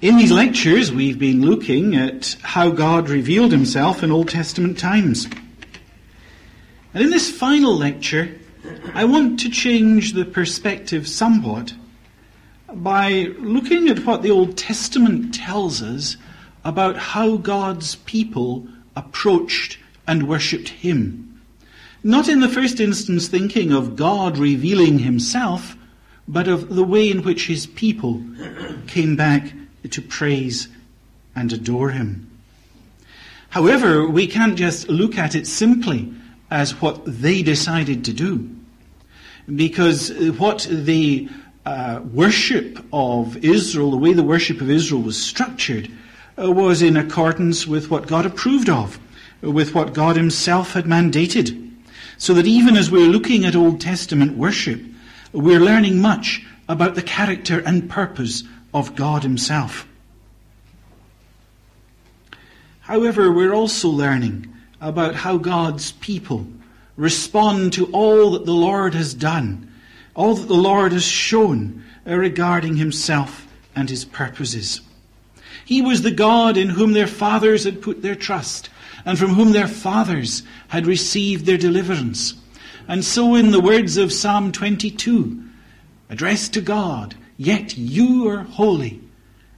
In these lectures, we've been looking at how God revealed himself in Old Testament times. And in this final lecture, I want to change the perspective somewhat by looking at what the Old Testament tells us about how God's people approached and worshipped Him. Not in the first instance thinking of God revealing Himself, but of the way in which His people came back to praise and adore him. However, we can't just look at it simply as what they decided to do. Because what the uh, worship of Israel, the way the worship of Israel was structured, uh, was in accordance with what God approved of, with what God Himself had mandated. So that even as we're looking at Old Testament worship, we're learning much about the character and purpose of God Himself. However, we're also learning about how God's people respond to all that the Lord has done, all that the Lord has shown regarding Himself and His purposes. He was the God in whom their fathers had put their trust, and from whom their fathers had received their deliverance. And so, in the words of Psalm 22, addressed to God, Yet you are holy,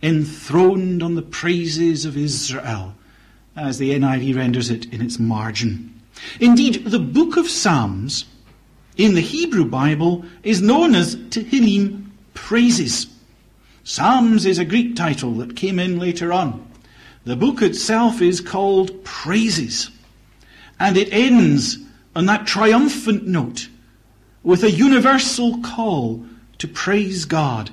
enthroned on the praises of Israel, as the NIV renders it in its margin. Indeed, the book of Psalms in the Hebrew Bible is known as Tehillim praises. Psalms is a Greek title that came in later on. The book itself is called Praises. And it ends on that triumphant note with a universal call to praise God.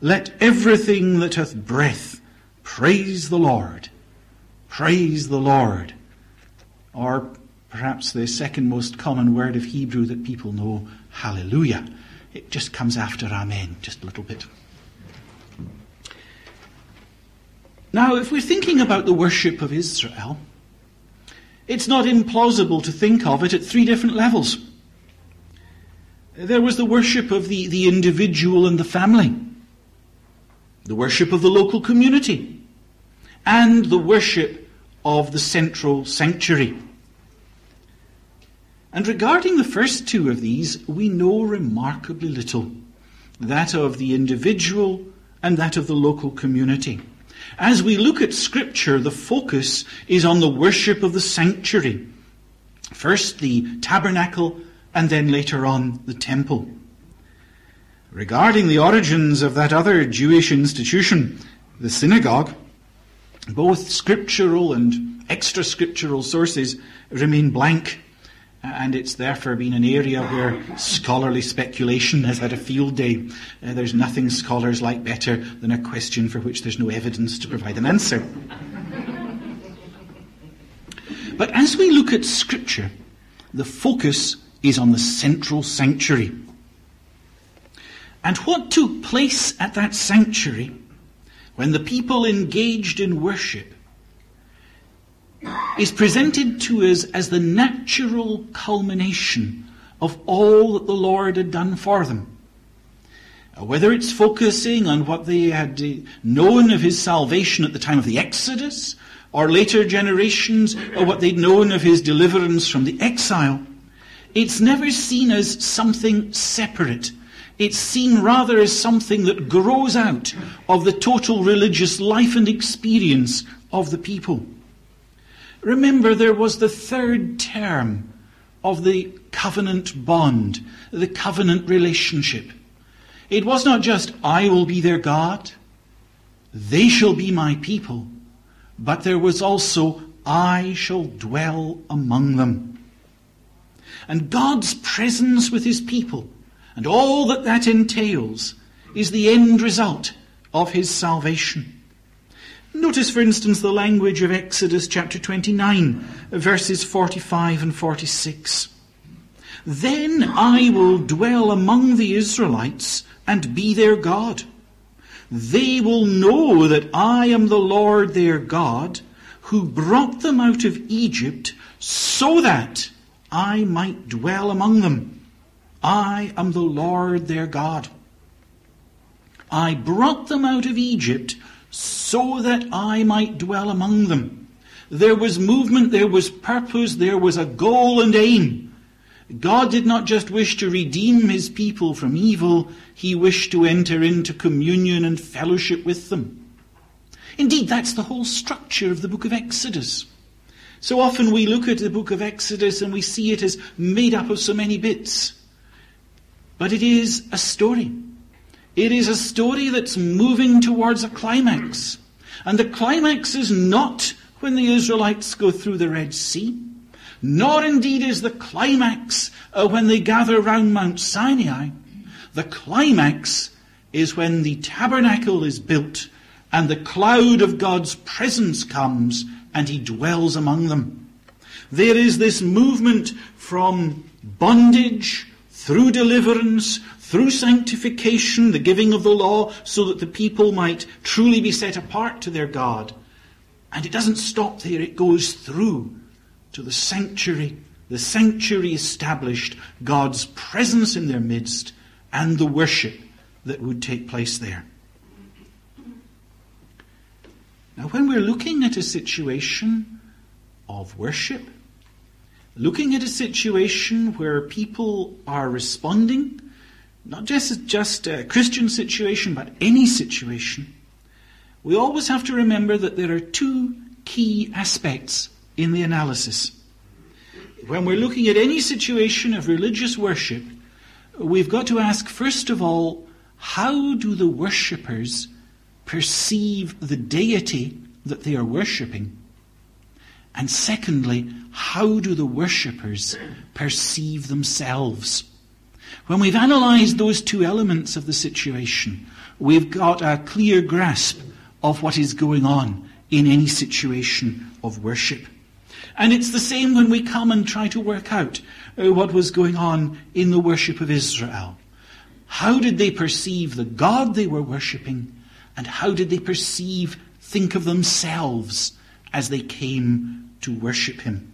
Let everything that hath breath praise the Lord. Praise the Lord. Or perhaps the second most common word of Hebrew that people know, hallelujah. It just comes after amen, just a little bit. Now, if we're thinking about the worship of Israel, it's not implausible to think of it at three different levels. There was the worship of the, the individual and the family, the worship of the local community, and the worship of the central sanctuary. And regarding the first two of these, we know remarkably little that of the individual and that of the local community. As we look at Scripture, the focus is on the worship of the sanctuary. First, the tabernacle and then later on the temple. Regarding the origins of that other Jewish institution, the synagogue, both scriptural and extra scriptural sources remain blank, and it's therefore been an area where scholarly speculation has had a field day. Uh, there's nothing scholars like better than a question for which there's no evidence to provide an answer. but as we look at scripture, the focus is on the central sanctuary. And what took place at that sanctuary when the people engaged in worship is presented to us as the natural culmination of all that the Lord had done for them. Uh, whether it's focusing on what they had uh, known of his salvation at the time of the Exodus, or later generations, or what they'd known of his deliverance from the exile, it's never seen as something separate. It's seen rather as something that grows out of the total religious life and experience of the people. Remember, there was the third term of the covenant bond, the covenant relationship. It was not just, I will be their God, they shall be my people, but there was also, I shall dwell among them and God's presence with his people and all that that entails is the end result of his salvation. Notice, for instance, the language of Exodus chapter 29, verses 45 and 46. Then I will dwell among the Israelites and be their God. They will know that I am the Lord their God, who brought them out of Egypt, so that I might dwell among them. I am the Lord their God. I brought them out of Egypt so that I might dwell among them. There was movement, there was purpose, there was a goal and aim. God did not just wish to redeem his people from evil, he wished to enter into communion and fellowship with them. Indeed, that's the whole structure of the book of Exodus. So often we look at the book of Exodus and we see it as made up of so many bits. But it is a story. It is a story that's moving towards a climax. And the climax is not when the Israelites go through the Red Sea nor indeed is the climax uh, when they gather round Mount Sinai. The climax is when the tabernacle is built and the cloud of God's presence comes and he dwells among them. There is this movement from bondage through deliverance, through sanctification, the giving of the law, so that the people might truly be set apart to their God. And it doesn't stop there, it goes through to the sanctuary, the sanctuary established God's presence in their midst and the worship that would take place there. Now, when we're looking at a situation of worship, looking at a situation where people are responding, not just just a Christian situation, but any situation, we always have to remember that there are two key aspects in the analysis. When we're looking at any situation of religious worship, we've got to ask, first of all, how do the worshippers perceive the deity that they are worshipping? And secondly, how do the worshippers perceive themselves? When we've analysed those two elements of the situation, we've got a clear grasp of what is going on in any situation of worship. And it's the same when we come and try to work out uh, what was going on in the worship of Israel. How did they perceive the God they were worshipping? And how did they perceive, think of themselves as they came to worship Him?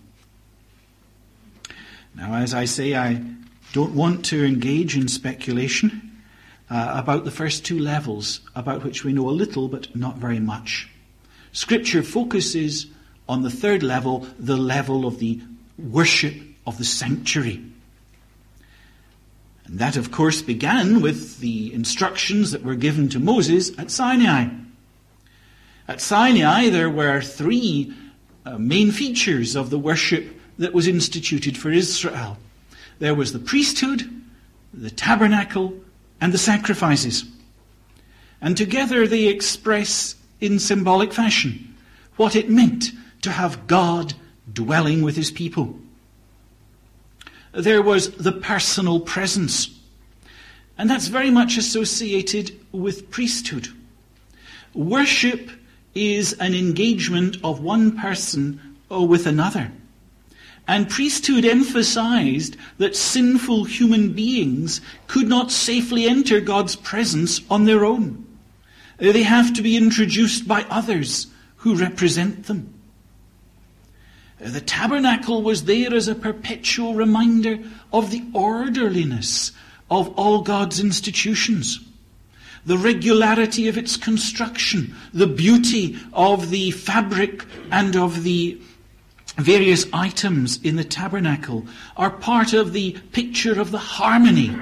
Now, as I say, I don't want to engage in speculation uh, about the first two levels, about which we know a little but not very much. Scripture focuses on the third level, the level of the worship of the sanctuary. And that, of course, began with the instructions that were given to Moses at Sinai. At Sinai, there were three uh, main features of the worship that was instituted for Israel there was the priesthood, the tabernacle, and the sacrifices. And together they express in symbolic fashion what it meant to have God dwelling with his people. There was the personal presence. And that's very much associated with priesthood. Worship is an engagement of one person with another. And priesthood emphasized that sinful human beings could not safely enter God's presence on their own. They have to be introduced by others who represent them. The tabernacle was there as a perpetual reminder of the orderliness of all God's institutions. The regularity of its construction, the beauty of the fabric and of the various items in the tabernacle are part of the picture of the harmony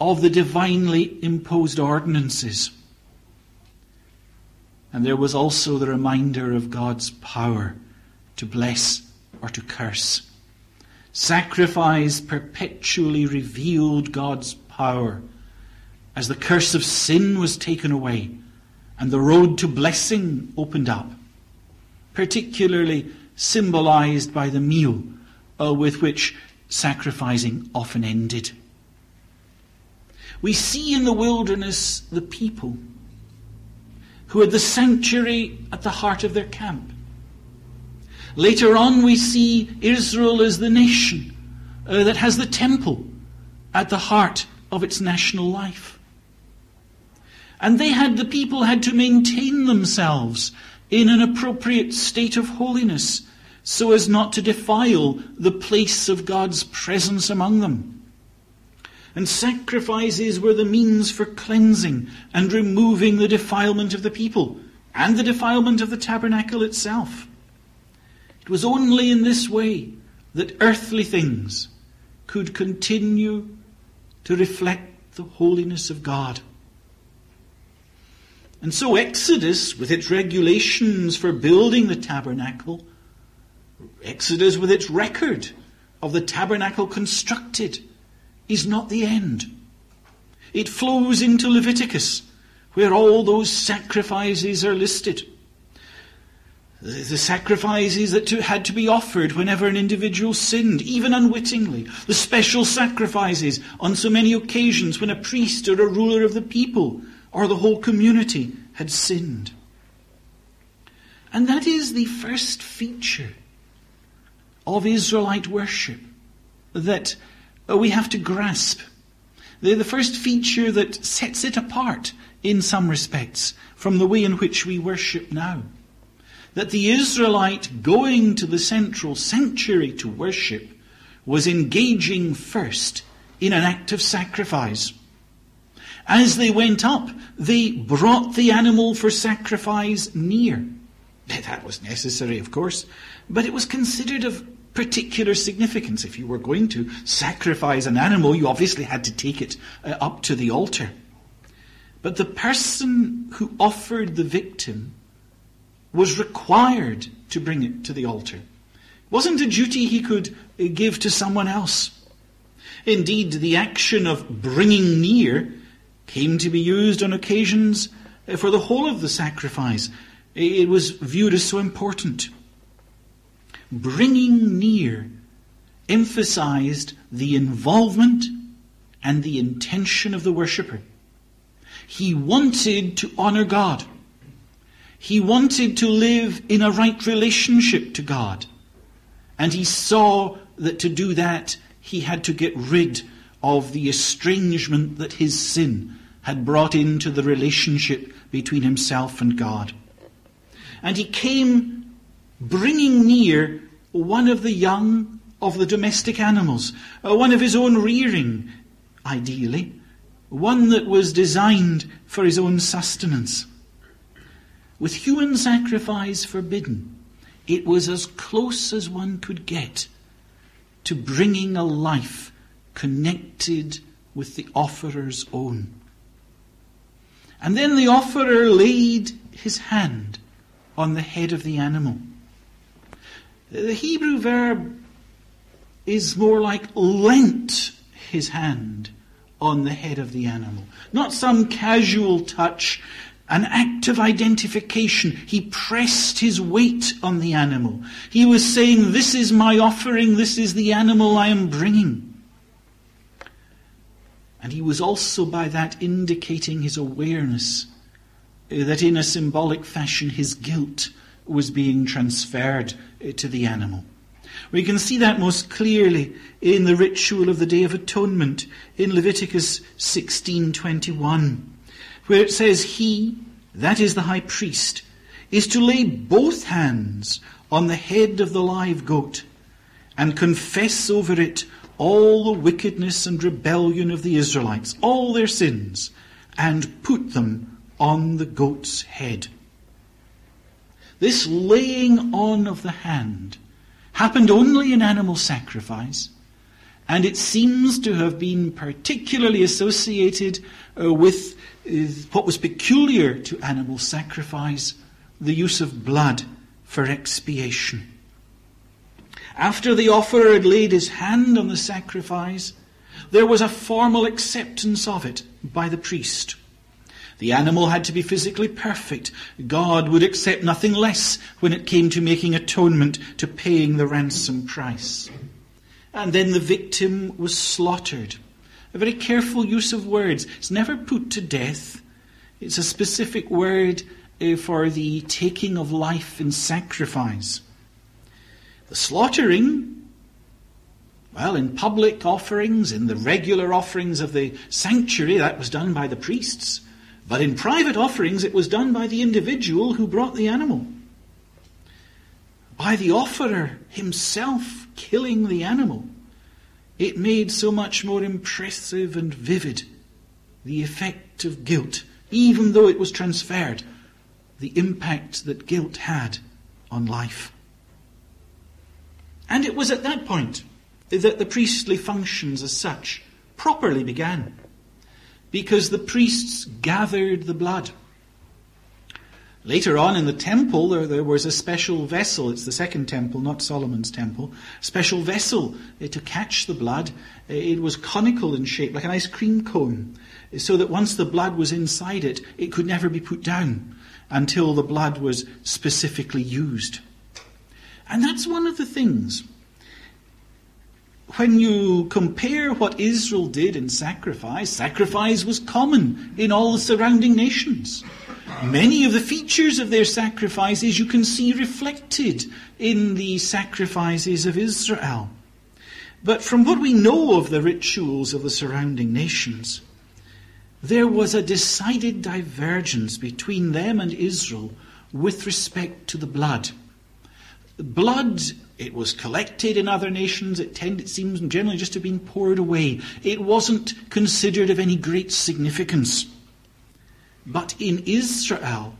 of the divinely imposed ordinances. And there was also the reminder of God's power to bless or to curse. Sacrifice perpetually revealed God's power as the curse of sin was taken away and the road to blessing opened up, particularly symbolized by the meal uh, with which sacrificing often ended. We see in the wilderness the people who had the sanctuary at the heart of their camp. Later on, we see Israel as the nation uh, that has the temple at the heart of its national life. And they had, the people had to maintain themselves in an appropriate state of holiness so as not to defile the place of God's presence among them. And sacrifices were the means for cleansing and removing the defilement of the people and the defilement of the tabernacle itself. It was only in this way that earthly things could continue to reflect the holiness of God. And so Exodus, with its regulations for building the tabernacle, Exodus with its record of the tabernacle constructed, is not the end. It flows into Leviticus, where all those sacrifices are listed. The sacrifices that had to be offered whenever an individual sinned, even unwittingly. The special sacrifices on so many occasions when a priest or a ruler of the people or the whole community had sinned. And that is the first feature of Israelite worship that uh, we have to grasp. They're The first feature that sets it apart in some respects from the way in which we worship now that the Israelite going to the central sanctuary to worship was engaging first in an act of sacrifice. As they went up, they brought the animal for sacrifice near. That was necessary, of course, but it was considered of particular significance. If you were going to sacrifice an animal, you obviously had to take it uh, up to the altar. But the person who offered the victim was required to bring it to the altar. It wasn't a duty he could uh, give to someone else. Indeed, the action of bringing near came to be used on occasions uh, for the whole of the sacrifice. It was viewed as so important. Bringing near emphasized the involvement and the intention of the worshipper. He wanted to honor God. He wanted to live in a right relationship to God. And he saw that to do that, he had to get rid of the estrangement that his sin had brought into the relationship between himself and God. And he came bringing near one of the young of the domestic animals, uh, one of his own rearing, ideally, one that was designed for his own sustenance with human sacrifice forbidden, it was as close as one could get to bringing a life connected with the offerer's own. And then the offerer laid his hand on the head of the animal. The Hebrew verb is more like lent his hand on the head of the animal. Not some casual touch an act of identification. He pressed his weight on the animal. He was saying, This is my offering, this is the animal I am bringing. And he was also by that indicating his awareness uh, that in a symbolic fashion his guilt was being transferred uh, to the animal. We can see that most clearly in the ritual of the Day of Atonement in Leviticus 16:21 where it says, He, that is the high priest, is to lay both hands on the head of the live goat and confess over it all the wickedness and rebellion of the Israelites, all their sins, and put them on the goat's head. This laying on of the hand happened only in animal sacrifice, and it seems to have been particularly associated uh, with is what was peculiar to animal sacrifice the use of blood for expiation. After the offerer had laid his hand on the sacrifice, there was a formal acceptance of it by the priest. The animal had to be physically perfect. God would accept nothing less when it came to making atonement, to paying the ransom price. And then the victim was slaughtered a very careful use of words. It's never put to death. It's a specific word uh, for the taking of life in sacrifice. The slaughtering, well, in public offerings, in the regular offerings of the sanctuary, that was done by the priests. But in private offerings, it was done by the individual who brought the animal. By the offerer himself killing the animal. It made so much more impressive and vivid the effect of guilt, even though it was transferred the impact that guilt had on life. And it was at that point that the priestly functions as such properly began, because the priests gathered the blood. Later on in the temple, there, there, was a special vessel. It's the second temple, not Solomon's temple. Special vessel uh, to catch the blood. Uh, it was conical in shape, like an ice cream cone, so that once the blood was inside it, it could never be put down until the blood was specifically used. And that's one of the things. When you compare what Israel did in sacrifice, sacrifice was common in all the surrounding nations. Many of the features of their sacrifices you can see reflected in the sacrifices of Israel. But from what we know of the rituals of the surrounding nations, there was a decided divergence between them and Israel with respect to the blood. Blood, it was collected in other nations, it tended, it seems generally just to have been poured away. It wasn't considered of any great significance. But in Israel,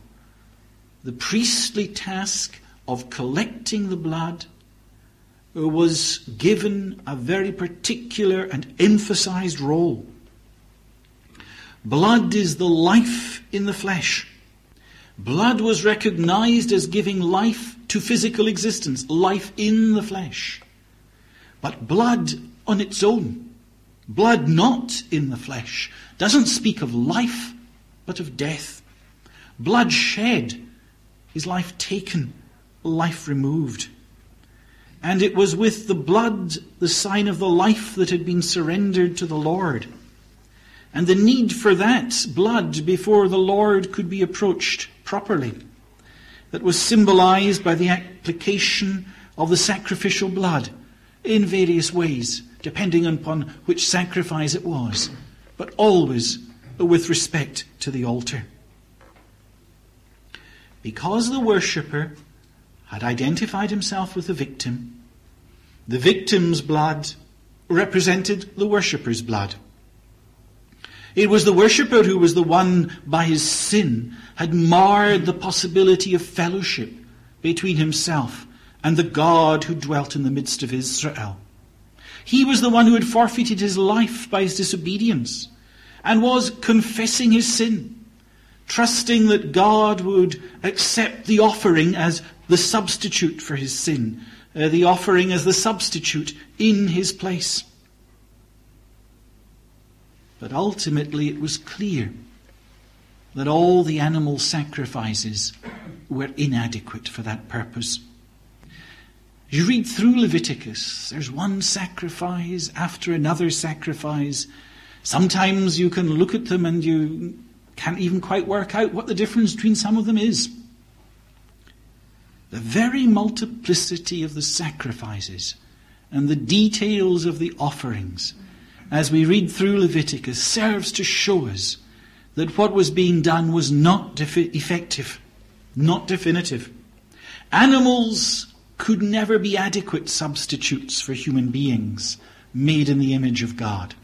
the priestly task of collecting the blood was given a very particular and emphasized role. Blood is the life in the flesh. Blood was recognized as giving life to physical existence, life in the flesh. But blood on its own, blood not in the flesh, doesn't speak of life, but of death. Blood shed is life taken, life removed. And it was with the blood the sign of the life that had been surrendered to the Lord. And the need for that blood before the Lord could be approached properly. That was symbolized by the application of the sacrificial blood in various ways, depending upon which sacrifice it was, but always with respect to the altar. Because the worshipper had identified himself with the victim, the victim's blood represented the worshipper's blood. It was the worshipper who was the one by his sin had marred the possibility of fellowship between himself and the God who dwelt in the midst of Israel. He was the one who had forfeited his life by his disobedience and was confessing his sin, trusting that God would accept the offering as the substitute for his sin, uh, the offering as the substitute in his place. But ultimately it was clear that all the animal sacrifices were inadequate for that purpose. You read through Leviticus, there's one sacrifice after another sacrifice Sometimes you can look at them and you can't even quite work out what the difference between some of them is. The very multiplicity of the sacrifices and the details of the offerings as we read through Leviticus serves to show us that what was being done was not effective, not definitive. Animals could never be adequate substitutes for human beings made in the image of God.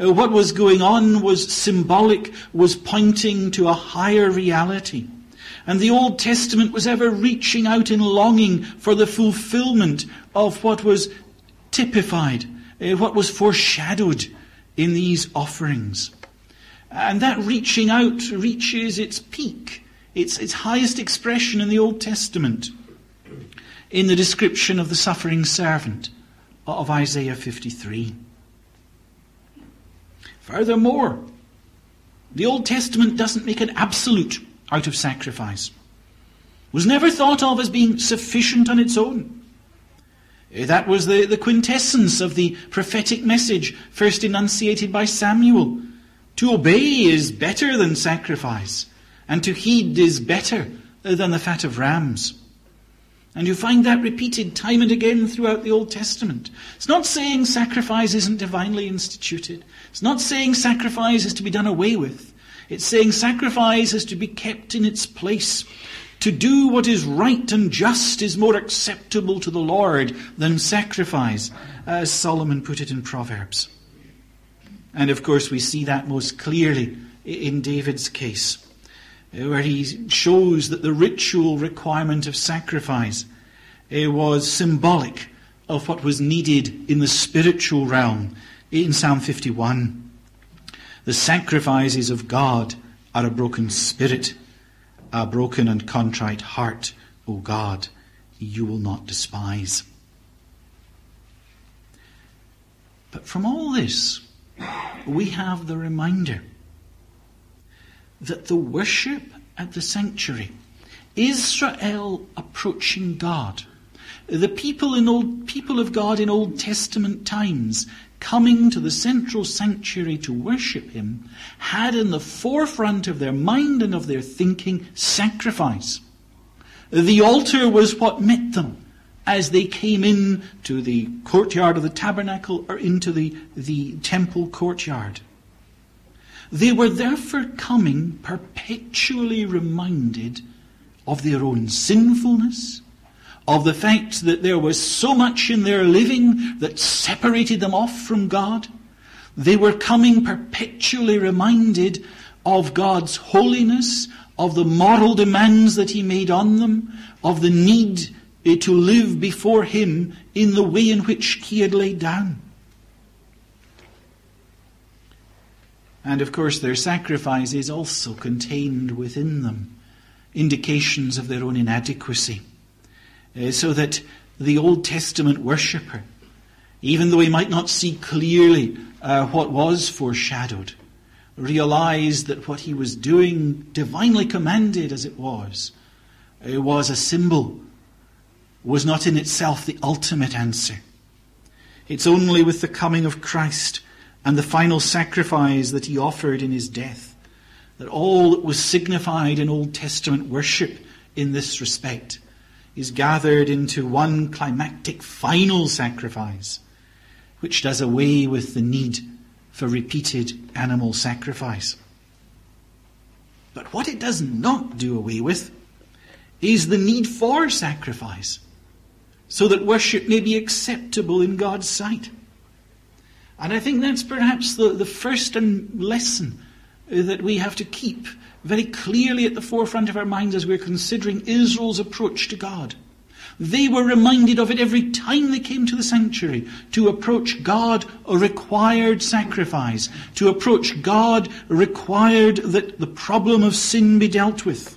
Uh, what was going on was symbolic, was pointing to a higher reality. And the Old Testament was ever reaching out in longing for the fulfillment of what was typified, uh, what was foreshadowed in these offerings. And that reaching out reaches its peak, its, its highest expression in the Old Testament, in the description of the suffering servant of Isaiah 53. Furthermore, the Old Testament doesn't make an absolute out of sacrifice. Was never thought of as being sufficient on its own. Eh, that was the, the quintessence of the prophetic message first enunciated by Samuel. To obey is better than sacrifice, and to heed is better than the fat of rams. And you find that repeated time and again throughout the Old Testament. It's not saying sacrifice isn't divinely instituted. It's not saying sacrifice is to be done away with. It's saying sacrifice is to be kept in its place. To do what is right and just is more acceptable to the Lord than sacrifice, as Solomon put it in Proverbs. And of course, we see that most clearly in David's case. uh, where he shows that the ritual requirement of sacrifice uh, was symbolic of what was needed in the spiritual realm in Psalm 51. The sacrifices of God are a broken spirit, a broken and contrite heart, O God, you will not despise. But from all this, we have the reminder that the worship at the sanctuary, Israel approaching God, the people in old people of God in Old Testament times coming to the central sanctuary to worship him had in the forefront of their mind and of their thinking sacrifice. The altar was what met them as they came in to the courtyard of the tabernacle or into the, the temple courtyard. They were therefore coming perpetually reminded of their own sinfulness, of the fact that there was so much in their living that separated them off from God. They were coming perpetually reminded of God's holiness, of the moral demands that He made on them, of the need to live before Him in the way in which He had laid down. And of course, their sacrifices also contained within them indications of their own inadequacy. Uh, so that the Old Testament worshipper, even though he might not see clearly uh, what was foreshadowed, realized that what he was doing, divinely commanded as it was, uh, was a symbol, was not in itself the ultimate answer. It's only with the coming of Christ and the final sacrifice that he offered in his death that all that was signified in Old Testament worship in this respect is gathered into one climactic final sacrifice, which does away with the need for repeated animal sacrifice. But what it does not do away with is the need for sacrifice, so that worship may be acceptable in God's sight. And I think that's perhaps the, the first lesson that we have to keep very clearly at the forefront of our minds as we're considering Israel's approach to God. They were reminded of it every time they came to the sanctuary. To approach God required sacrifice. To approach God required that the problem of sin be dealt with.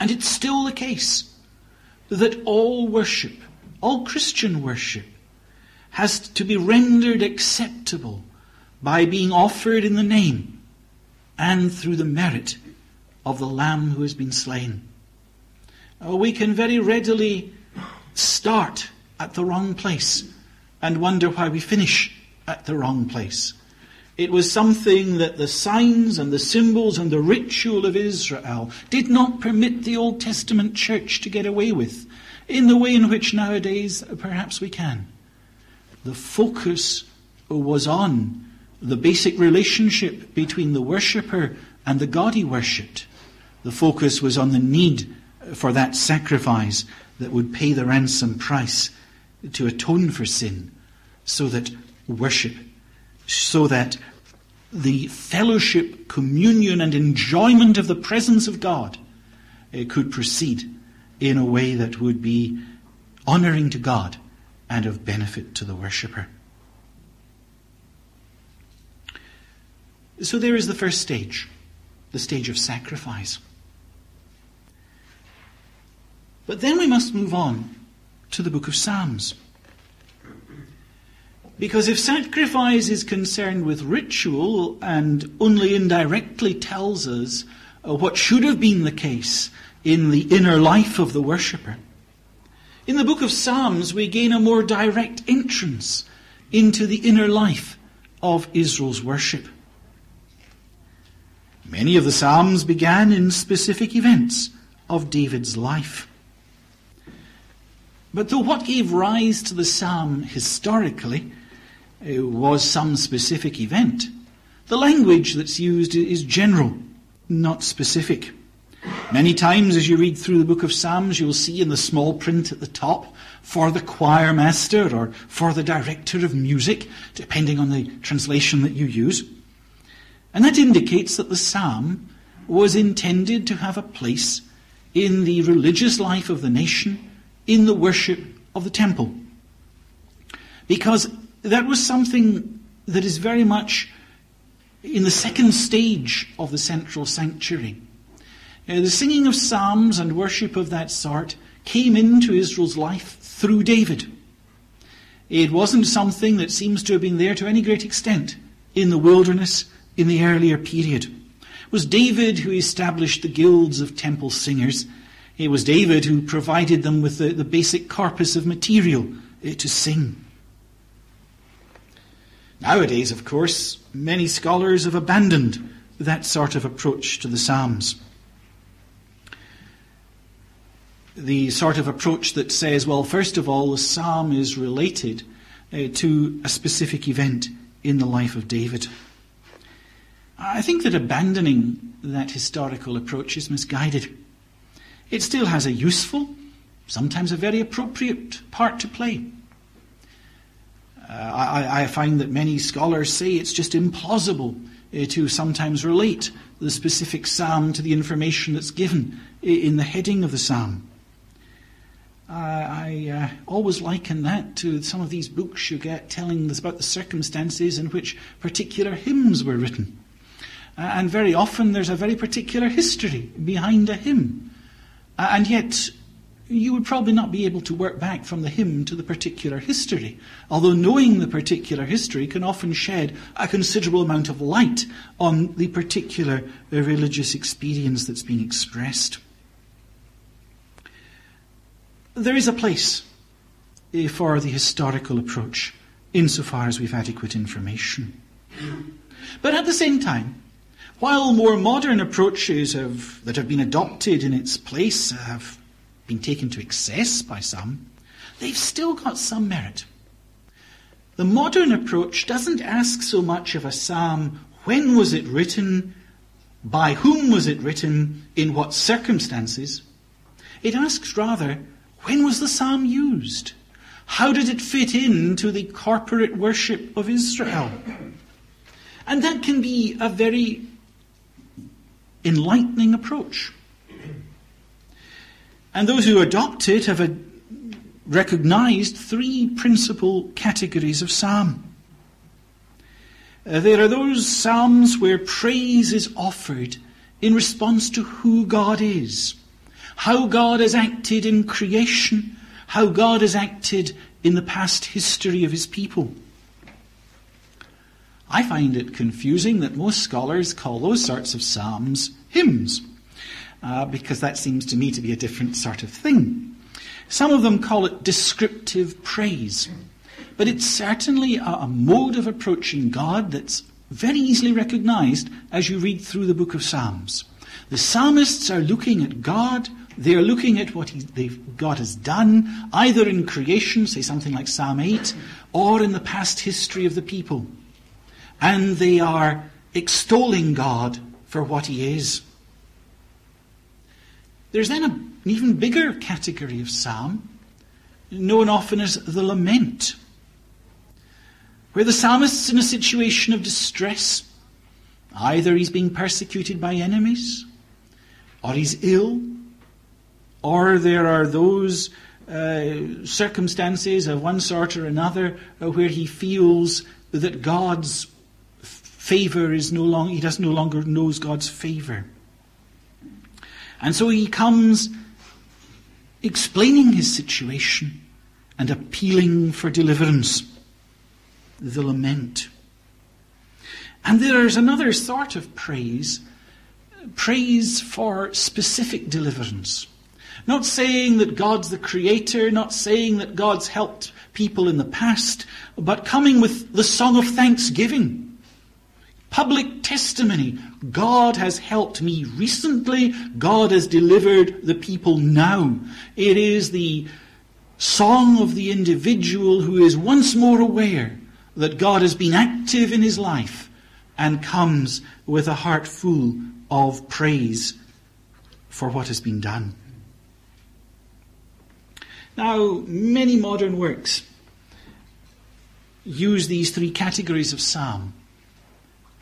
And it's still the case that all worship, all Christian worship, has to be rendered acceptable by being offered in the name and through the merit of the Lamb who has been slain. Uh, we can very readily start at the wrong place and wonder why we finish at the wrong place. It was something that the signs and the symbols and the ritual of Israel did not permit the Old Testament church to get away with in the way in which nowadays perhaps we can. The focus was on the basic relationship between the worshipper and the God he worshipped. The focus was on the need for that sacrifice that would pay the ransom price to atone for sin so that worship, so that the fellowship, communion, and enjoyment of the presence of God uh, could proceed in a way that would be honoring to God and of benefit to the worshipper. So there is the first stage, the stage of sacrifice. But then we must move on to the book of Psalms. Because if sacrifice is concerned with ritual and only indirectly tells us uh, what should have been the case in the inner life of the worshipper, in the book of Psalms we gain a more direct entrance into the inner life of Israel's worship. Many of the Psalms began in specific events of David's life. But though what gave rise to the psalm historically uh, was some specific event, the language that's used is general, not specific. Many times as you read through the book of Psalms, you'll see in the small print at the top, for the choir master or for the director of music, depending on the translation that you use. And that indicates that the psalm was intended to have a place in the religious life of the nation, in the worship of the temple. Because that was something that is very much in the second stage of the central sanctuary. Uh, the singing of psalms and worship of that sort came into Israel's life through David. It wasn't something that seems to have been there to any great extent in the wilderness in the earlier period. It was David who established the guilds of temple singers. It was David who provided them with the, the basic corpus of material uh, to sing. Nowadays, of course, many scholars have abandoned that sort of approach to the Psalms. The sort of approach that says, well, first of all, the psalm is related uh, to a specific event in the life of David. I think that abandoning that historical approach is misguided. It still has a useful, sometimes a very appropriate part to play. Uh, I, I, find that many scholars say it's just implausible uh, to sometimes relate the specific psalm to the information that's given in the heading of the psalm. Uh, I uh, always liken that to some of these books you get telling us about the circumstances in which particular hymns were written. And very often there's a very particular history behind a hymn. And yet, you would probably not be able to work back from the hymn to the particular history, although knowing the particular history can often shed a considerable amount of light on the particular uh, religious experience that's being expressed. There is a place uh, for the historical approach insofar as we've adequate information. But at the same time, while more modern approaches have, that have been adopted in its place have been taken to excess by some, they've still got some merit. The modern approach doesn't ask so much of a psalm when was it written, by whom was it written, in what circumstances. It asks rather, when was the psalm used? How did it fit into the corporate worship of Israel? And that can be a very enlightening approach. And those who adopt it have a, recognized three principal categories of psalm. Uh, there are those psalms where praise is offered in response to who God is, how God has acted in creation, how God has acted in the past history of his people. I find it confusing that most scholars call those sorts of psalms hymns uh, because that seems to me to be a different sort of thing. Some of them call it descriptive praise, but it's certainly a, a mode of approaching God that's very easily recognized as you read through the book of Psalms. The psalmists are looking at God, they are looking at what he, God has done, either in creation, say something like Psalm 8, or in the past history of the people. And they are extolling God for what he is. There's then an even bigger category of psalm, known often as the lament, where the psalmist's in a situation of distress. Either he's being persecuted by enemies, or he's ill, or there are those uh, circumstances of one sort or another uh, where he feels that God's favor is no longer, he does no longer knows God's favor. And so he comes explaining his situation and appealing for deliverance. The lament. And there is another sort of praise, praise for specific deliverance. Not saying that God's the creator, not saying that God's helped people in the past, but coming with the song of thanksgiving public testimony. God has helped me recently. God has delivered the people now. It is the song of the individual who is once more aware that God has been active in his life and comes with a heart full of praise for what has been done. Now, many modern works use these three categories of psalm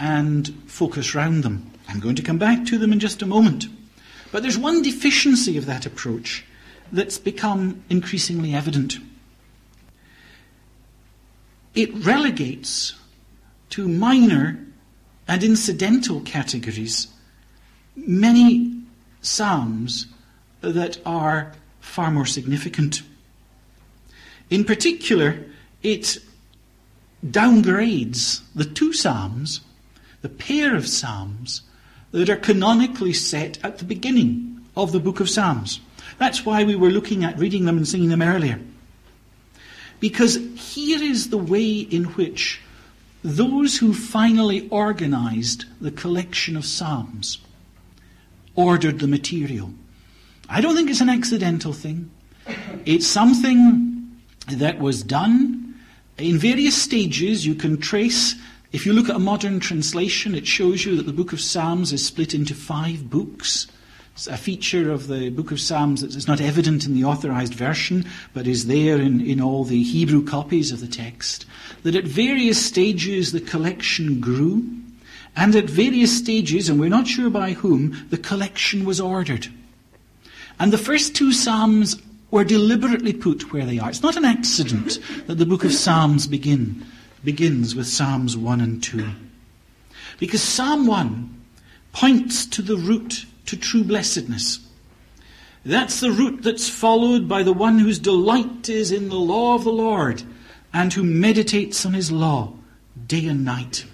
and focus round them. I'm going to come back to them in just a moment. But there's one deficiency of that approach that's become increasingly evident. It relegates to minor and incidental categories many psalms that are far more significant. In particular, it downgrades the two psalms, the pair of psalms, that are canonically set at the beginning of the book of Psalms. That's why we were looking at reading them and singing them earlier. Because here is the way in which those who finally organized the collection of Psalms ordered the material. I don't think it's an accidental thing. It's something that was done in various stages. You can trace, if you look at a modern translation, it shows you that the book of Psalms is split into five books. It's a feature of the book of Psalms that is not evident in the authorized version, but is there in, in all the Hebrew copies of the text. That at various stages the collection grew, and at various stages, and we're not sure by whom, the collection was ordered. And the first two Psalms were deliberately put where they are. It's not an accident that the book of Psalms begin, begins with Psalms 1 and 2. Because Psalm 1 points to the route to true blessedness. That's the route that's followed by the one whose delight is in the law of the Lord and who meditates on his law day and night.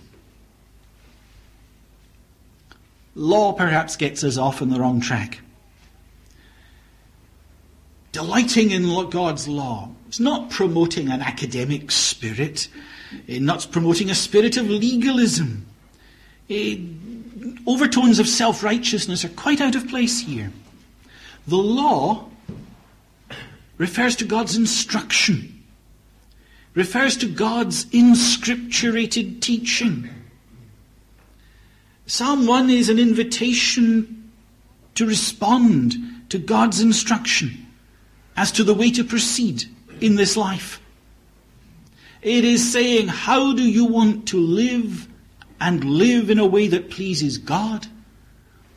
Law perhaps gets us off on the wrong track. Delighting in God's law. It's not promoting an academic spirit, Eh, not promoting a spirit of legalism. Eh, overtones of self righteousness are quite out of place here. The law refers to God's instruction, refers to God's inscripturated teaching. Psalm 1 is an invitation to respond to God's instruction as to the way to proceed in this life. It is saying, How do you want to live and live in a way that pleases God,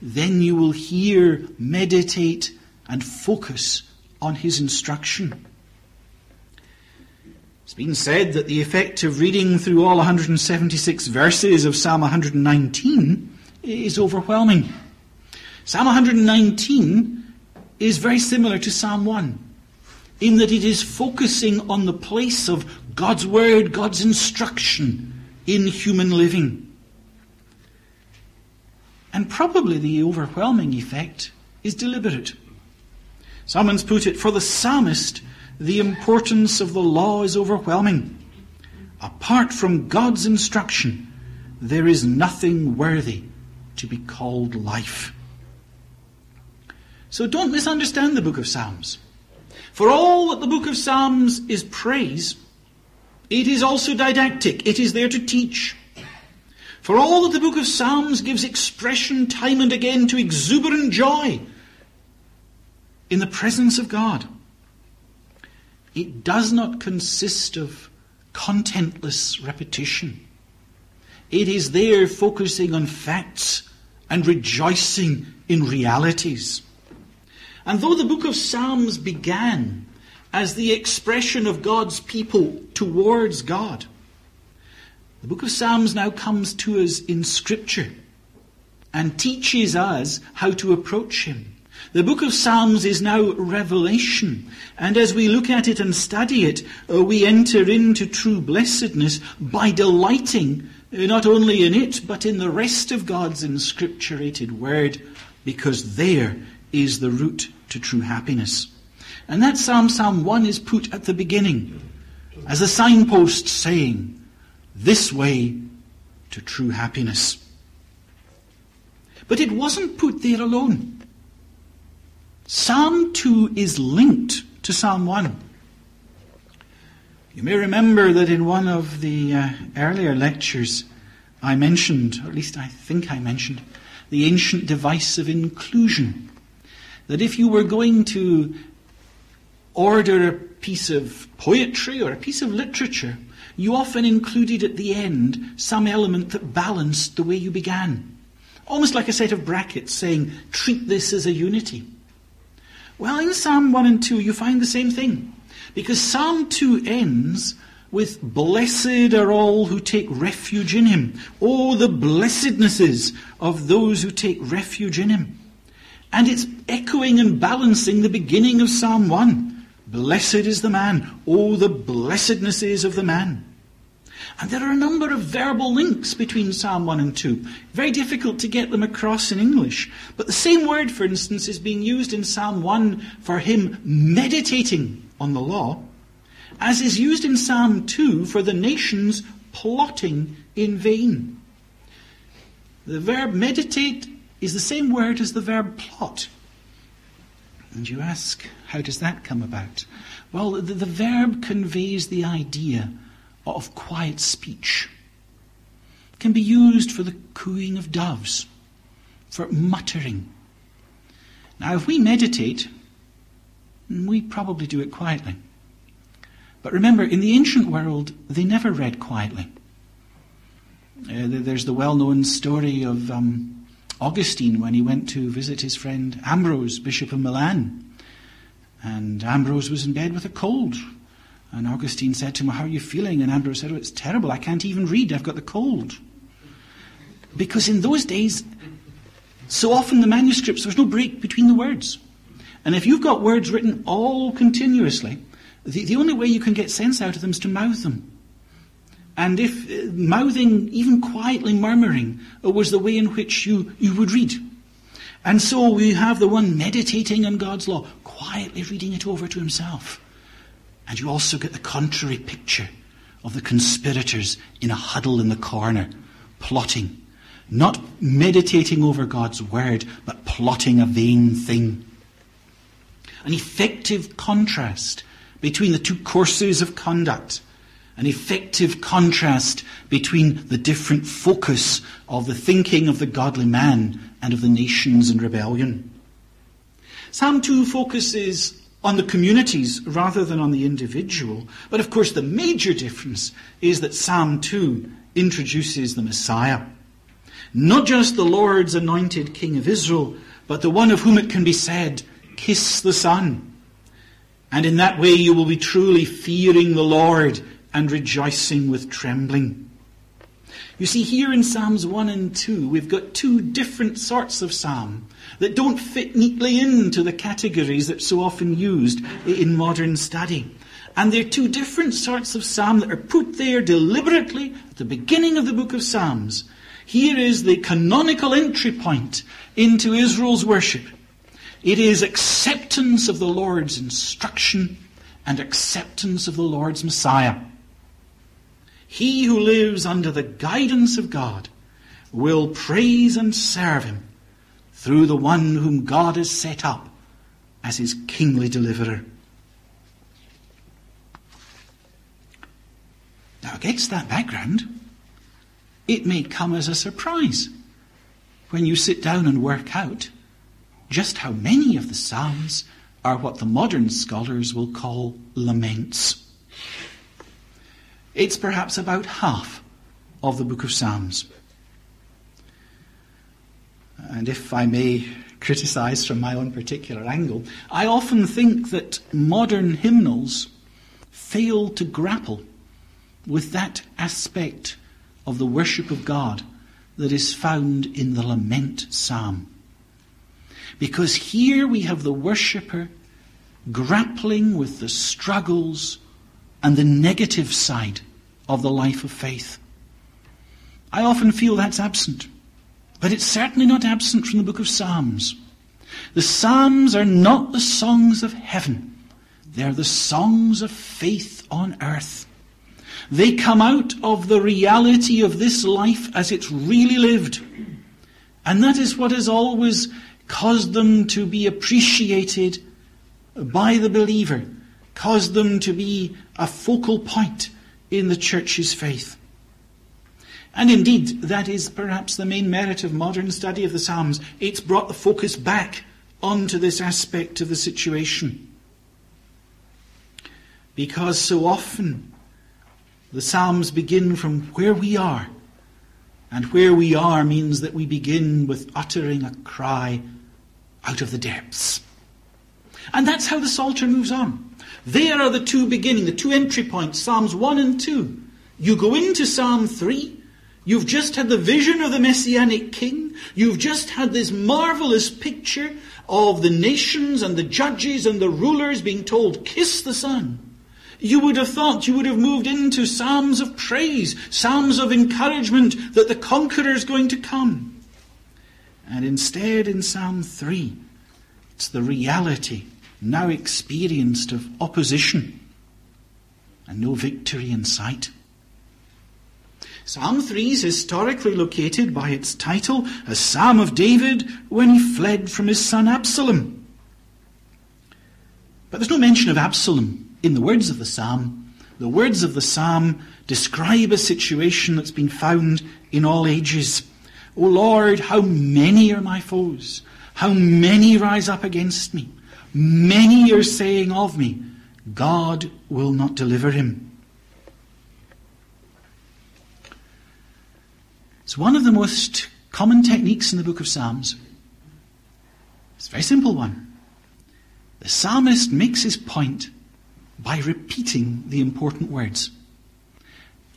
then you will hear, meditate, and focus on His instruction. It's been said that the effect of reading through all 176 verses of Psalm 119 is overwhelming. Psalm 119 is very similar to Psalm 1 in that it is focusing on the place of God's Word, God's instruction in human living. And probably the overwhelming effect is deliberate. Someone's put it, for the psalmist, the importance of the law is overwhelming. Apart from God's instruction, there is nothing worthy to be called life. So don't misunderstand the book of Psalms. For all that the book of Psalms is praise, it is also didactic. It is there to teach. For all that the book of Psalms gives expression time and again to exuberant joy in the presence of God, it does not consist of contentless repetition. It is there focusing on facts and rejoicing in realities. And though the book of Psalms began as the expression of God's people towards God, the book of Psalms now comes to us in Scripture and teaches us how to approach Him. The book of Psalms is now revelation, and as we look at it and study it, uh, we enter into true blessedness by delighting uh, not only in it, but in the rest of God's inscripturated word, because there is the route to true happiness. And that Psalm, Psalm 1, is put at the beginning as a signpost saying, this way to true happiness. But it wasn't put there alone. Psalm 2 is linked to Psalm 1. You may remember that in one of the uh, earlier lectures, I mentioned, or at least I think I mentioned, the ancient device of inclusion. That if you were going to order a piece of poetry or a piece of literature, you often included at the end some element that balanced the way you began. almost like a set of brackets saying, treat this as a unity. Well, in Psalm 1 and 2, you find the same thing. Because Psalm 2 ends with, Blessed are all who take refuge in him. Oh, the blessednesses of those who take refuge in him. And it's echoing and balancing the beginning of Psalm 1. Blessed is the man. Oh, the blessednesses of the man. And there are a number of verbal links between Psalm 1 and 2. Very difficult to get them across in English. But the same word, for instance, is being used in Psalm 1 for him meditating on the law, as is used in Psalm 2 for the nations plotting in vain. The verb meditate is the same word as the verb plot. And you ask, how does that come about? Well, the, the verb conveys the idea of quiet speech. It can be used for the cooing of doves, for muttering. Now, if we meditate, we probably do it quietly. But remember, in the ancient world, they never read quietly. Uh, there's the well known story of um, Augustine when he went to visit his friend Ambrose, Bishop of Milan. And Ambrose was in bed with a cold. And Augustine said to him, How are you feeling? And Ambrose said, Oh, it's terrible. I can't even read. I've got the cold. Because in those days, so often the manuscripts, there was no break between the words. And if you've got words written all continuously, the, the only way you can get sense out of them is to mouth them. And if uh, mouthing, even quietly murmuring, was the way in which you, you would read. And so we have the one meditating on God's law, quietly reading it over to himself. And you also get the contrary picture of the conspirators in a huddle in the corner, plotting, not meditating over God's word, but plotting a vain thing. An effective contrast between the two courses of conduct an effective contrast between the different focus of the thinking of the godly man and of the nations in rebellion. Psalm 2 focuses on the communities rather than on the individual. But of course, the major difference is that Psalm 2 introduces the Messiah. Not just the Lord's anointed King of Israel, but the one of whom it can be said, Kiss the Son. And in that way you will be truly fearing the Lord and rejoicing with trembling. You see, here in Psalms 1 and 2, we've got two different sorts of psalm that don't fit neatly into the categories that so often used in modern study. And they're two different sorts of psalm that are put there deliberately at the beginning of the book of Psalms. Here is the canonical entry point into Israel's worship. It is acceptance of the Lord's instruction and acceptance of the Lord's Messiah. He who lives under the guidance of God will praise and serve him through the one whom God has set up as his kingly deliverer. Now, against that background, it may come as a surprise when you sit down and work out just how many of the Psalms are what the modern scholars will call laments. It's perhaps about half of the book of Psalms. And if I may criticize from my own particular angle, I often think that modern hymnals fail to grapple with that aspect of the worship of God that is found in the lament psalm. Because here we have the worshipper grappling with the struggles and the negative side of the life of faith. I often feel that's absent, but it's certainly not absent from the book of Psalms. The Psalms are not the songs of heaven. They're the songs of faith on earth. They come out of the reality of this life as it's really lived. And that is what has always caused them to be appreciated by the believer caused them to be a focal point in the church's faith. And indeed, that is perhaps the main merit of modern study of the Psalms. It's brought the focus back onto this aspect of the situation. Because so often the Psalms begin from where we are And where we are means that we begin with uttering a cry out of the depths. And that's how the Psalter moves on. There are the two beginning, the two entry points, Psalms 1 and 2. You go into Psalm 3, you've just had the vision of the Messianic King, you've just had this marvelous picture of the nations and the judges and the rulers being told, kiss the Son. You would have thought you would have moved into psalms of praise, psalms of encouragement that the conqueror is going to come. And instead, in Psalm 3, it's the reality now experienced of opposition and no victory in sight. Psalm 3 is historically located by its title as Psalm of David when he fled from his son Absalom. But there's no mention of Absalom in the words of the psalm. The words of the psalm describe a situation that's been found in all ages. O Lord, how many are my foes? How many rise up against me? Many are saying of me, God will not deliver him. It's one of the most common techniques in the book of Psalms. It's a very simple one. The psalmist makes his point by repeating the important words.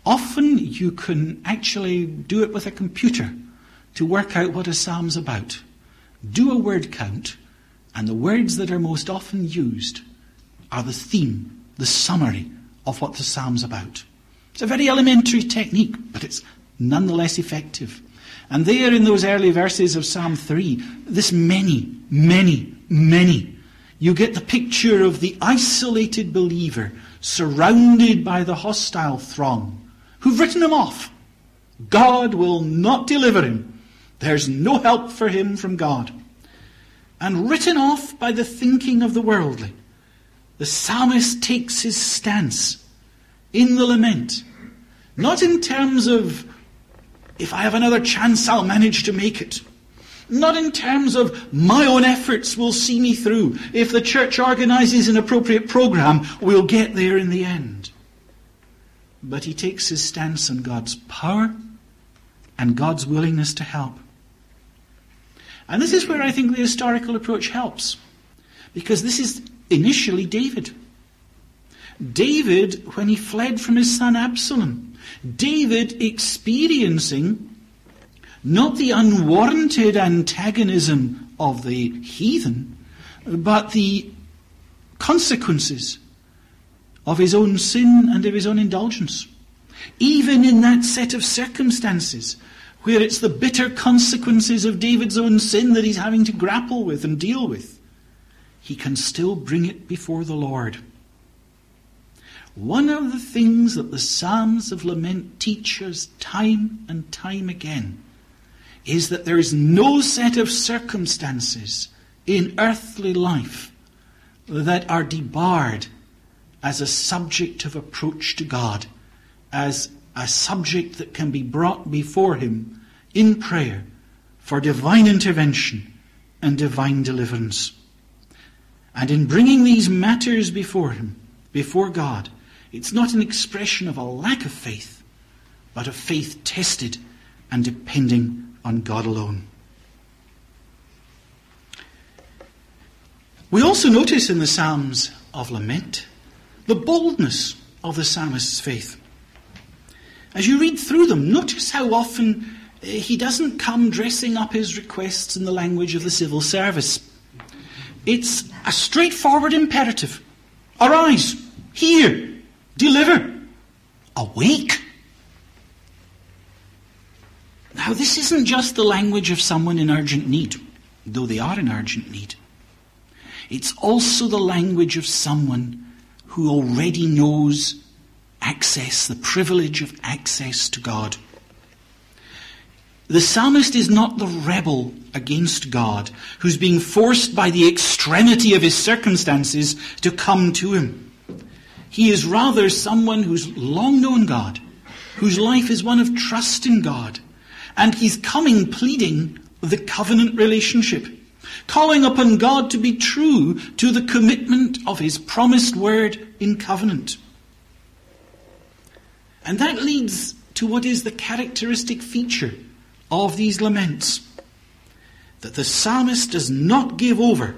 Often you can actually do it with a computer to work out what a psalm's about. Do a word count and the words that are most often used are the theme, the summary of what the psalm's about. It's a very elementary technique, but it's nonetheless effective. And there in those early verses of Psalm 3, this many, many, many, you get the picture of the isolated believer surrounded by the hostile throng who've written him off. God will not deliver him. There's no help for him from God and written off by the thinking of the worldly, the psalmist takes his stance in the lament, not in terms of, if I have another chance, I'll manage to make it. Not in terms of my own efforts will see me through. If the church organizes an appropriate program, we'll get there in the end. But he takes his stance on God's power and God's willingness to help. And this is where I think the historical approach helps. Because this is initially David. David, when he fled from his son Absalom, David experiencing not the unwarranted antagonism of the heathen, but the consequences of his own sin and of his own indulgence. Even in that set of circumstances, where it's the bitter consequences of David's own sin that he's having to grapple with and deal with, he can still bring it before the Lord. One of the things that the Psalms of Lament teach us time and time again is that there is no set of circumstances in earthly life that are debarred as a subject of approach to God, as a subject that can be brought before Him in prayer for divine intervention and divine deliverance. And in bringing these matters before Him, before God, it's not an expression of a lack of faith, but of faith tested and depending on God alone. We also notice in the Psalms of Lament the boldness of the psalmist's faith. As you read through them, notice how often eh, he doesn't come dressing up his requests in the language of the civil service. It's a straightforward imperative. Arise, hear, deliver, awake. Now, this isn't just the language of someone in urgent need, though they are in urgent need. It's also the language of someone who already knows access, the privilege of access to God. The psalmist is not the rebel against God who's being forced by the extremity of his circumstances to come to him. He is rather someone who's long known God, whose life is one of trust in God, and he's coming pleading the covenant relationship, calling upon God to be true to the commitment of his promised word in covenant. And that leads to what is the characteristic feature of these laments that the psalmist does not give over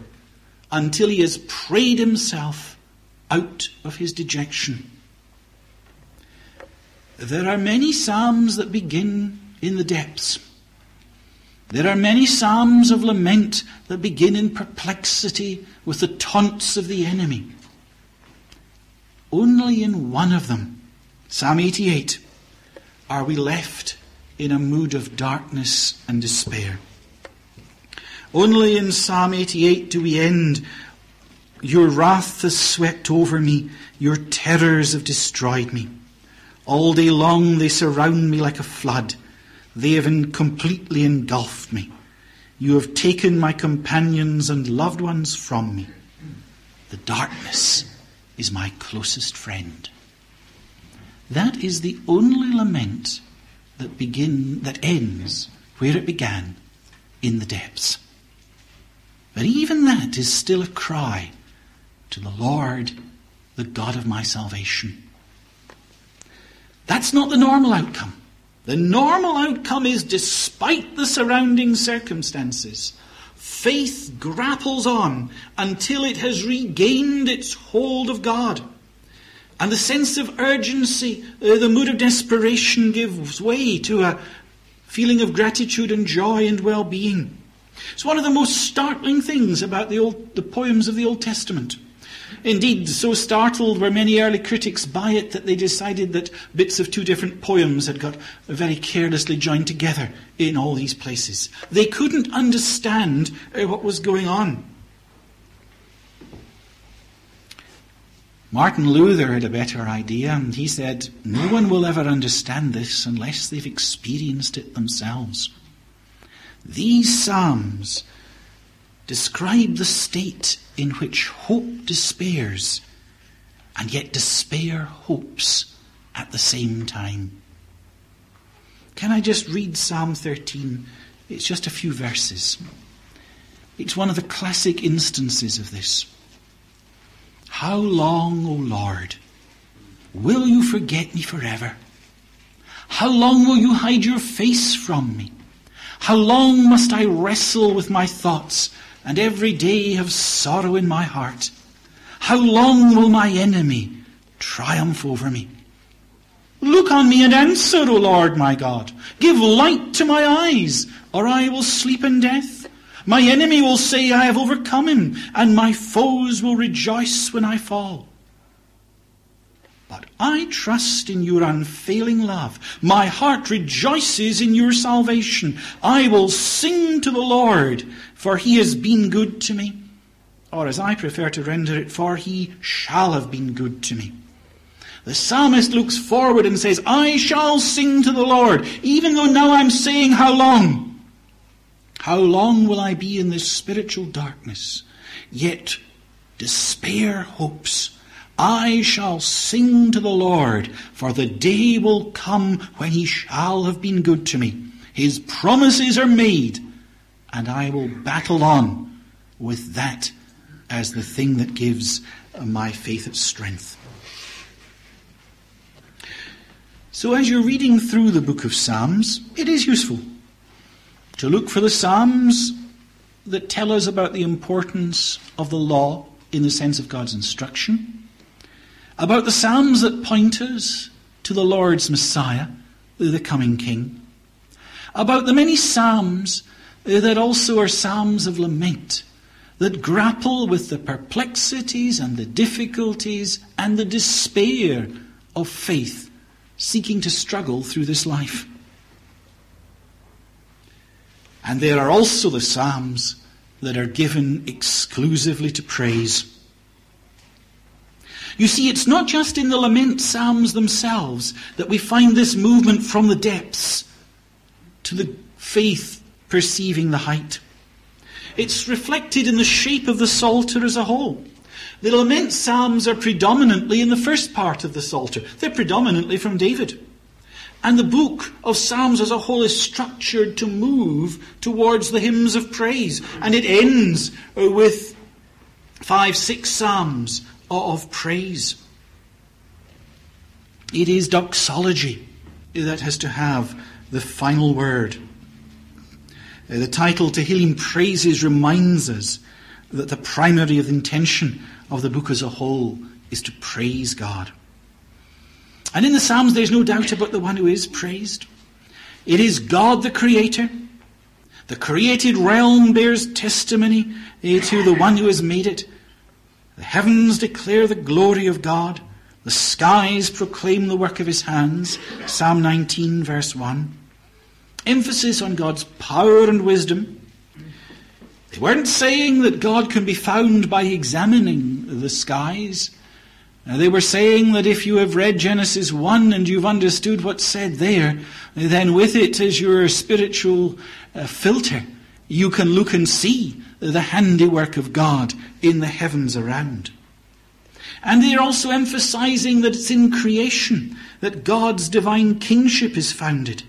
until he has prayed himself out of his dejection. There are many psalms that begin in the depths. There are many psalms of lament that begin in perplexity with the taunts of the enemy. Only in one of them, Psalm 88, are we left in a mood of darkness and despair. Only in Psalm 88 do we end, Your wrath has swept over me, your terrors have destroyed me. All day long they surround me like a flood. They have completely engulfed me. You have taken my companions and loved ones from me. The darkness is my closest friend. That is the only lament that begin that ends where it began, in the depths. But even that is still a cry to the Lord, the God of my salvation. That's not the normal outcome. The normal outcome is despite the surrounding circumstances, faith grapples on until it has regained its hold of God. And the sense of urgency, uh, the mood of desperation gives way to a feeling of gratitude and joy and well-being. It's one of the most startling things about the, old, the poems of the Old Testament. Indeed, so startled were many early critics by it that they decided that bits of two different poems had got very carelessly joined together in all these places. They couldn't understand uh, what was going on. Martin Luther had a better idea, and he said, No one will ever understand this unless they've experienced it themselves. These Psalms describe the state in which hope despairs, and yet despair hopes at the same time. Can I just read Psalm 13? It's just a few verses. It's one of the classic instances of this. How long, O Lord, will you forget me forever? How long will you hide your face from me? How long must I wrestle with my thoughts and every day have sorrow in my heart? How long will my enemy triumph over me? Look on me and answer, O Lord my God. Give light to my eyes, or I will sleep in death. My enemy will say, I have overcome him, and my foes will rejoice when I fall. But I trust in your unfailing love. My heart rejoices in your salvation. I will sing to the Lord, for he has been good to me. Or as I prefer to render it, for he shall have been good to me. The psalmist looks forward and says, I shall sing to the Lord, even though now I'm saying how long. How long will I be in this spiritual darkness? Yet despair hopes. I shall sing to the Lord, for the day will come when he shall have been good to me. His promises are made, and I will battle on with that as the thing that gives my faith its strength. So as you're reading through the book of Psalms, it is useful to look for the Psalms that tell us about the importance of the law in the sense of God's instruction, about the Psalms that point us to the Lord's Messiah, the coming King, about the many Psalms that also are Psalms of lament, that grapple with the perplexities and the difficulties and the despair of faith seeking to struggle through this life. And there are also the Psalms that are given exclusively to praise. You see, it's not just in the lament Psalms themselves that we find this movement from the depths to the faith perceiving the height. It's reflected in the shape of the Psalter as a whole. The lament Psalms are predominantly in the first part of the Psalter. They're predominantly from David. And the book of Psalms as a whole is structured to move towards the hymns of praise. And it ends with five, six Psalms of praise. It is doxology. that has to have the final word. Uh, the title Tehillim Praises reminds us that the primary of the intention of the book as a whole is to praise God. And in the Psalms, there's no doubt about the one who is praised. It is God the Creator. The created realm bears testimony to the one who has made it. The heavens declare the glory of God. The skies proclaim the work of his hands. Psalm 19, verse 1 emphasis on God's power and wisdom. They weren't saying that God can be found by examining the skies. They were saying that if you have read Genesis 1 and you've understood what's said there, then with it as your spiritual uh, filter, you can look and see the handiwork of God in the heavens around. And they're also emphasizing that it's in creation that God's divine kingship is founded.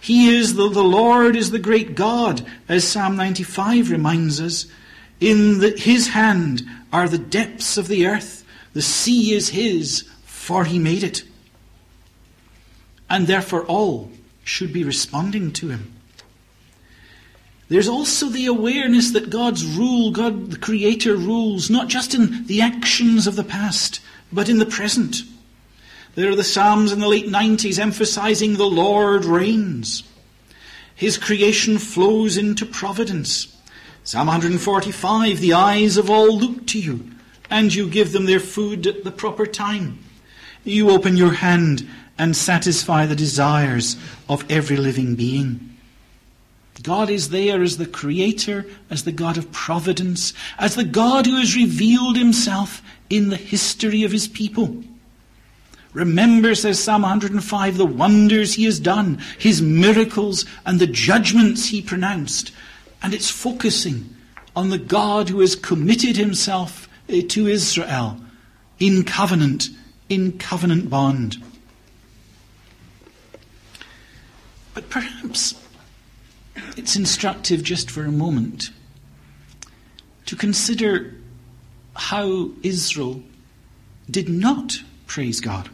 He is the, the Lord is the great God, as Psalm 95 reminds us. In the, his hand are the depths of the earth. The sea is his, for he made it. And therefore all should be responding to him. There's also the awareness that God's rule, God the Creator rules, not just in the actions of the past, but in the present. There are the Psalms in the late 90s emphasizing the Lord reigns. His creation flows into providence. Psalm 145 The eyes of all look to you, and you give them their food at the proper time. You open your hand and satisfy the desires of every living being. God is there as the creator, as the God of providence, as the God who has revealed himself in the history of his people. Remember, says Psalm 105, the wonders he has done, his miracles, and the judgments he pronounced. And it's focusing on the God who has committed himself Eh, to Israel in covenant, in covenant bond. But perhaps it's instructive just for a moment to consider how Israel did not praise God.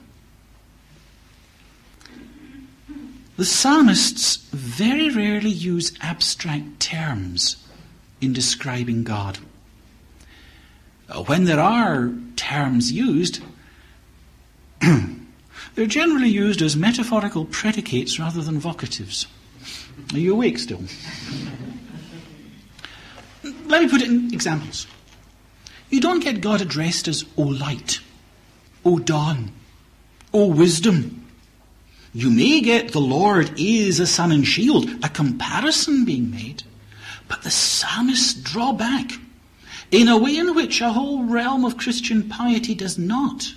The psalmists very rarely use abstract terms in describing God. Uh, when there are terms used, they're generally used as metaphorical predicates rather than vocatives. Are you awake still? Let me put it in examples. You don't get God addressed as O light, O dawn, O wisdom, you may get the Lord is a sun and shield, a comparison being made, but the psalmists draw back in a way in which a whole realm of Christian piety does not,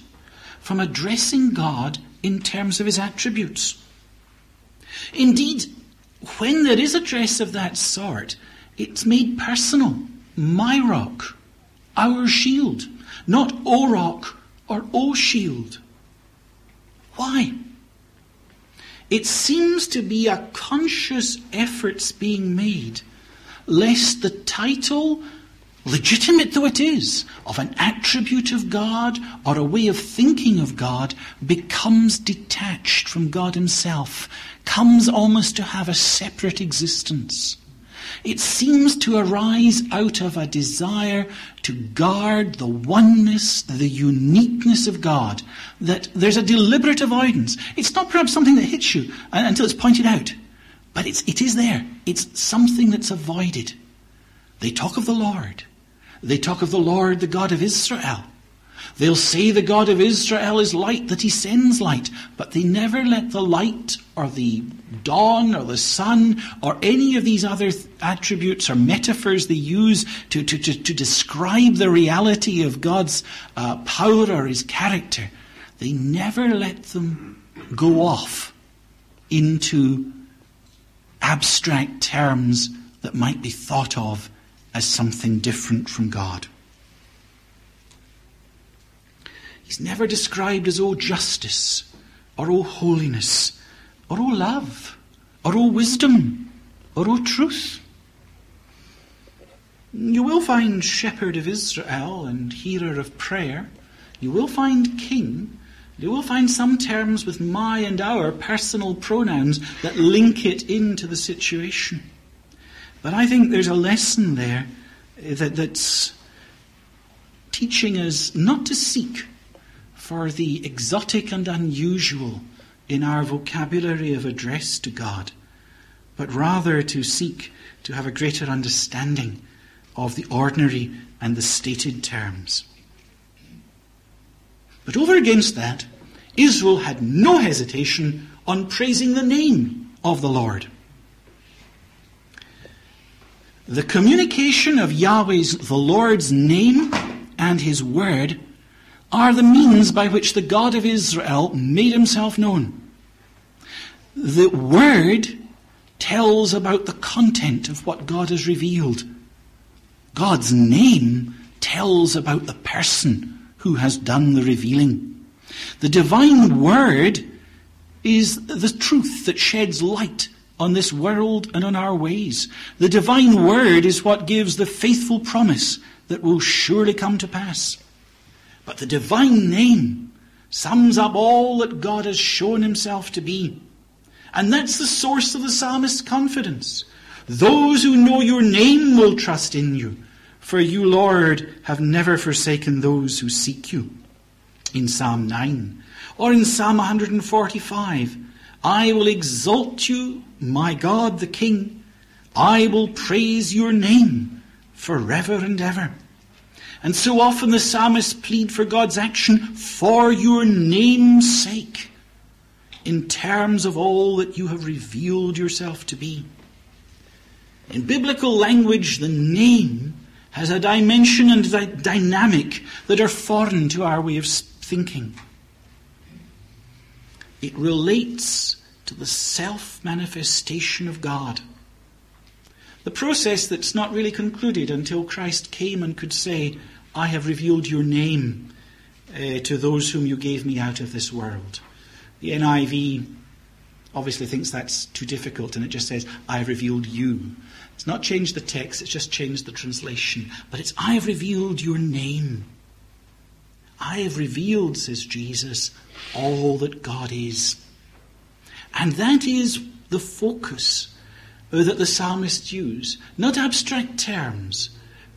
from addressing God in terms of his attributes. Indeed, when there is address of that sort, it's made personal. My rock, our shield, not O rock or O shield. Why? It seems to be a conscious efforts being made, lest the title, legitimate though it is, of an attribute of God or a way of thinking of God becomes detached from God Himself, comes almost to have a separate existence. It seems to arise out of a desire to guard the oneness, the uniqueness of God, that there's a deliberate avoidance. It's not perhaps something that hits you until it's pointed out, but it's, it is there. It's something that's avoided. They talk of the Lord. They talk of the Lord, the God of Israel. They'll say the God of Israel is light, that he sends light, but they never let the light or the dawn or the sun or any of these other th- attributes or metaphors they use to, to, to, to describe the reality of God's uh, power or his character. They never let them go off into abstract terms that might be thought of as something different from God. He's never described as, all justice, or all holiness, or all love, or all wisdom, or all truth. You will find shepherd of Israel and hearer of prayer. You will find king, You will find some terms with my and our personal pronouns that link it into the situation. But I think there's a lesson there eh, that, that's teaching us not to seek for the exotic and unusual in our vocabulary of address to God, but rather to seek to have a greater understanding of the ordinary and the stated terms. But over against that, Israel had no hesitation on praising the name of the Lord. The communication of Yahweh's, the Lord's name and his word are the means by which the God of Israel made himself known. The word tells about the content of what God has revealed. God's name tells about the person who has done the revealing. The divine word is the truth that sheds light on this world and on our ways. The divine word is what gives the faithful promise that will surely come to pass. But the divine name sums up all that God has shown himself to be. And that's the source of the psalmist's confidence. Those who know your name will trust in you, for you, Lord, have never forsaken those who seek you. In Psalm 9, or in Psalm 145, I will exalt you, my God the King. I will praise your name forever and ever. And so often the psalmists plead for God's action for your name's sake, in terms of all that you have revealed yourself to be. In biblical language, the name has a dimension and a dynamic that are foreign to our way of thinking. It relates to the self manifestation of God. The process that's not really concluded until Christ came and could say, I have revealed your name uh, to those whom you gave me out of this world. The NIV obviously thinks that's too difficult and it just says, I have revealed you. It's not changed the text, it's just changed the translation. But it's, I have revealed your name. I have revealed, says Jesus, all that God is. And that is the focus uh, that the psalmists use. Not abstract terms,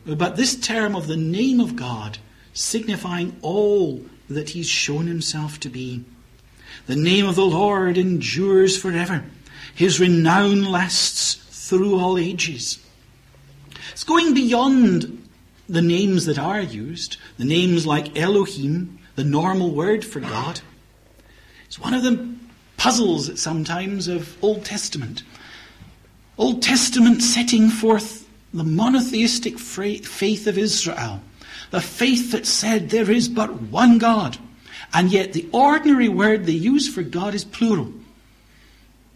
uh, but this term of the name of God signifying all that he's shown himself to be. The name of the Lord endures forever. His renown lasts through all ages. It's going beyond the names that are used, the names like Elohim, the normal word for God. It's one of the puzzles sometimes of Old Testament. Old Testament setting forth the monotheistic faith of Israel, the faith that said there is but one God, and yet the ordinary word they use for God is plural.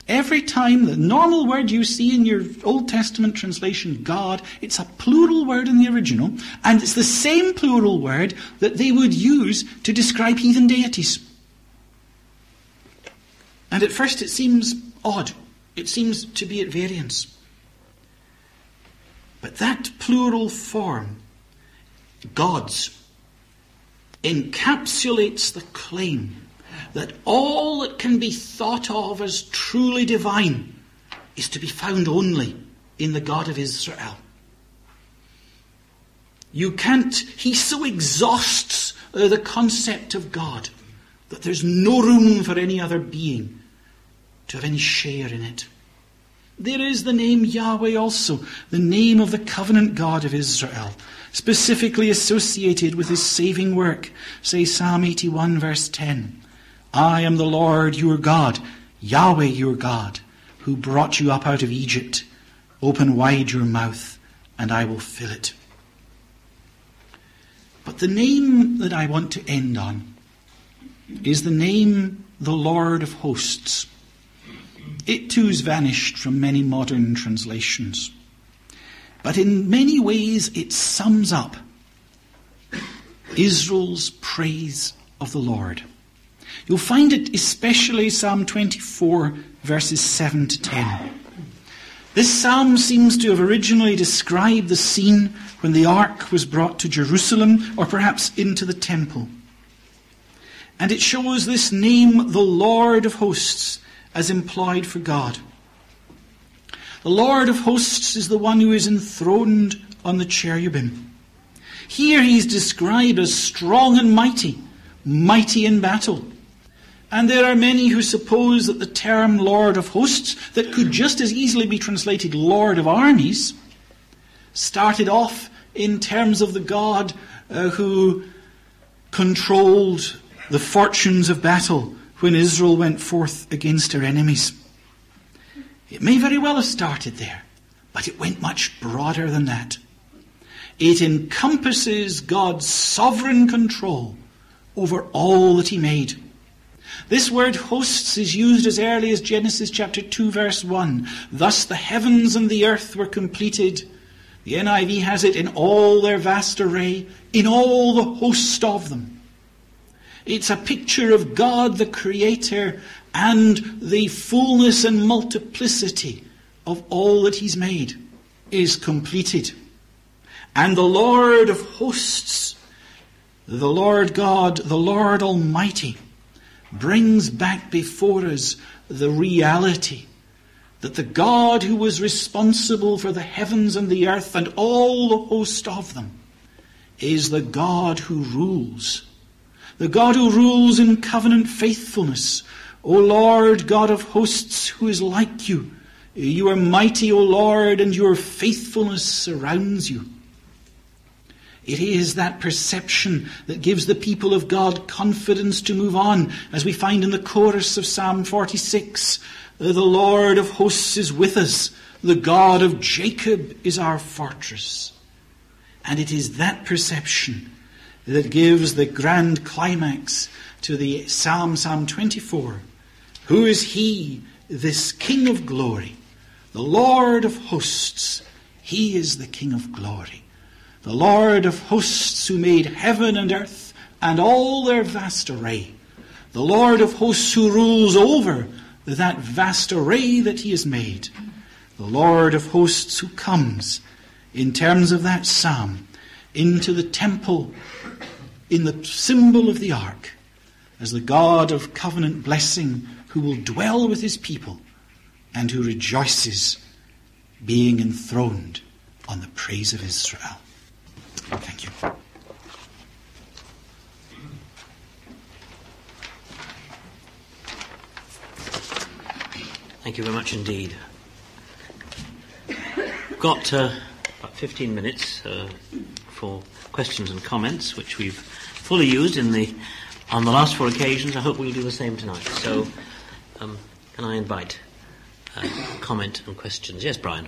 Every time the normal word you see in your Old Testament translation, God, it's a plural word in the original, and it's the same plural word that they would use to describe heathen deities. And at first it seems odd. It seems to be at variance. But that plural form, gods, encapsulates the claim that all that can be thought of as truly divine is to be found only in the God of Israel. You can't, he so exhausts the concept of God that there's no room for any other being to have any share in it. There is the name Yahweh also, the name of the covenant God of Israel, specifically associated with his saving work. Say Psalm 81 verse 10. I am the Lord your God, Yahweh your God, who brought you up out of Egypt. Open wide your mouth, and I will fill it. But the name that I want to end on is the name the Lord of hosts. It too has vanished from many modern translations. But in many ways it sums up Israel's praise of the Lord. You'll find it especially Psalm 24, verses 7 to 10. This psalm seems to have originally described the scene when the ark was brought to Jerusalem or perhaps into the temple. And it shows this name, the Lord of hosts, as implied for God. The Lord of hosts is the one who is enthroned on the cherubim. Here he is described as strong and mighty, mighty in battle. And there are many who suppose that the term Lord of hosts, that could just as easily be translated Lord of armies, started off in terms of the God uh, who controlled the fortunes of battle when Israel went forth against her enemies. It may very well have started there, but it went much broader than that. It encompasses God's sovereign control over all that He made. This word hosts is used as early as Genesis chapter 2 verse 1. Thus the heavens and the earth were completed. The NIV has it in all their vast array, in all the host of them. It's a picture of God the Creator and the fullness and multiplicity of all that He's made is completed. And the Lord of hosts, the Lord God, the Lord Almighty, brings back before us the reality that the God who was responsible for the heavens and the earth and all the host of them is the God who rules. The God who rules in covenant faithfulness, O Lord, God of hosts, who is like you? You are mighty, O Lord, and your faithfulness surrounds you. It is that perception that gives the people of God confidence to move on, as we find in the chorus of Psalm 46. Uh, the Lord of hosts is with us. The God of Jacob is our fortress. And it is that perception that gives the grand climax to the Psalm, Psalm 24. Who is he, this King of glory? The Lord of hosts. He is the King of glory. The Lord of hosts who made heaven and earth and all their vast array. The Lord of hosts who rules over that vast array that he has made. The Lord of hosts who comes, in terms of that psalm, into the temple in the symbol of the ark as the God of covenant blessing who will dwell with his people and who rejoices being enthroned on the praise of Israel. Thank you. Thank you very much indeed. Got uh, about 15 minutes uh, for questions and comments, which we've fully used in the on the last four occasions. I hope we'll do the same tonight. So, um, can I invite uh, comment and questions? Yes, Brian.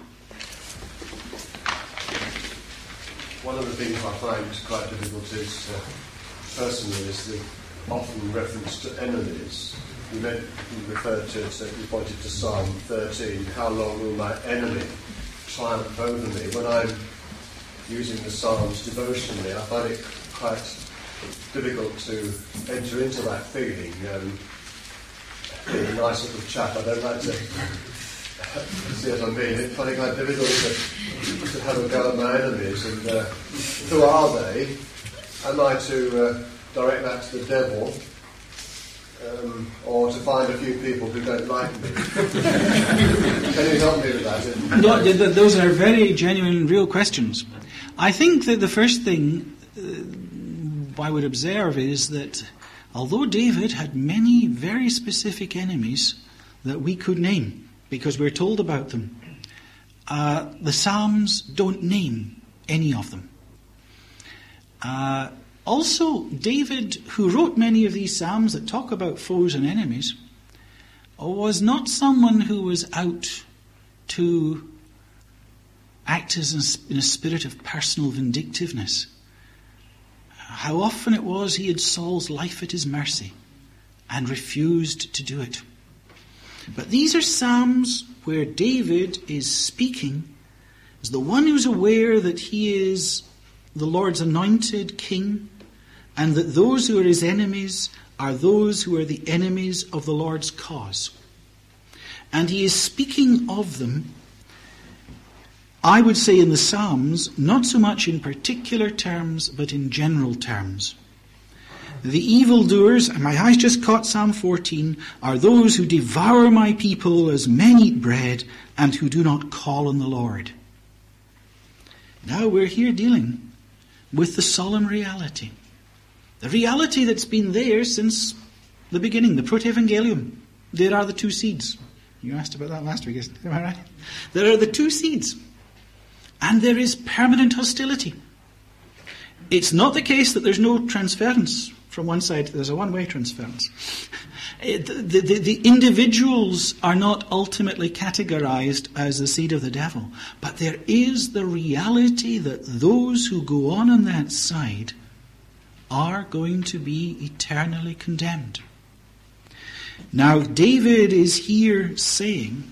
One of the things I find quite difficult is, uh, personally, is the often reference to enemies. You, meant, you referred to, so you pointed to Psalm 13, how long will my enemy triumph over me? When I'm using the Psalms devotionally, I find it quite difficult to enter into that feeling. Um, being a nice little chap, I don't like to see what I mean. It's quite difficult to, to have a go at my enemies. And uh, who are they? Am I to uh, direct that to the devil? Um, or to find a few people who don't like me. Can you help me with that? No, those are very genuine, real questions. I think that the first thing uh, I would observe is that although David had many very specific enemies that we could name, because we're told about them, uh, the Psalms don't name any of them. Uh, also, David, who wrote many of these Psalms that talk about foes and enemies, was not someone who was out to act as in a spirit of personal vindictiveness. How often it was he had Saul's life at his mercy and refused to do it. But these are Psalms where David is speaking as the one who's aware that he is the Lord's anointed king and that those who are his enemies are those who are the enemies of the Lord's cause. And he is speaking of them I would say in the Psalms, not so much in particular terms, but in general terms. The evildoers, and my eyes just caught Psalm 14, are those who devour my people as men eat bread and who do not call on the Lord. Now we're here dealing with the solemn reality. The reality that's been there since the beginning, the protevangelium. There are the two seeds. You asked about that last week, is it? am I right? There are the two seeds. And there is permanent hostility. It's not the case that there's no transference from one side, there's a one way transference. The, the, the, individuals are not ultimately categorized as the seed of the devil, but there is the reality that those who go on on that side are going to be eternally condemned. Now, David is here saying,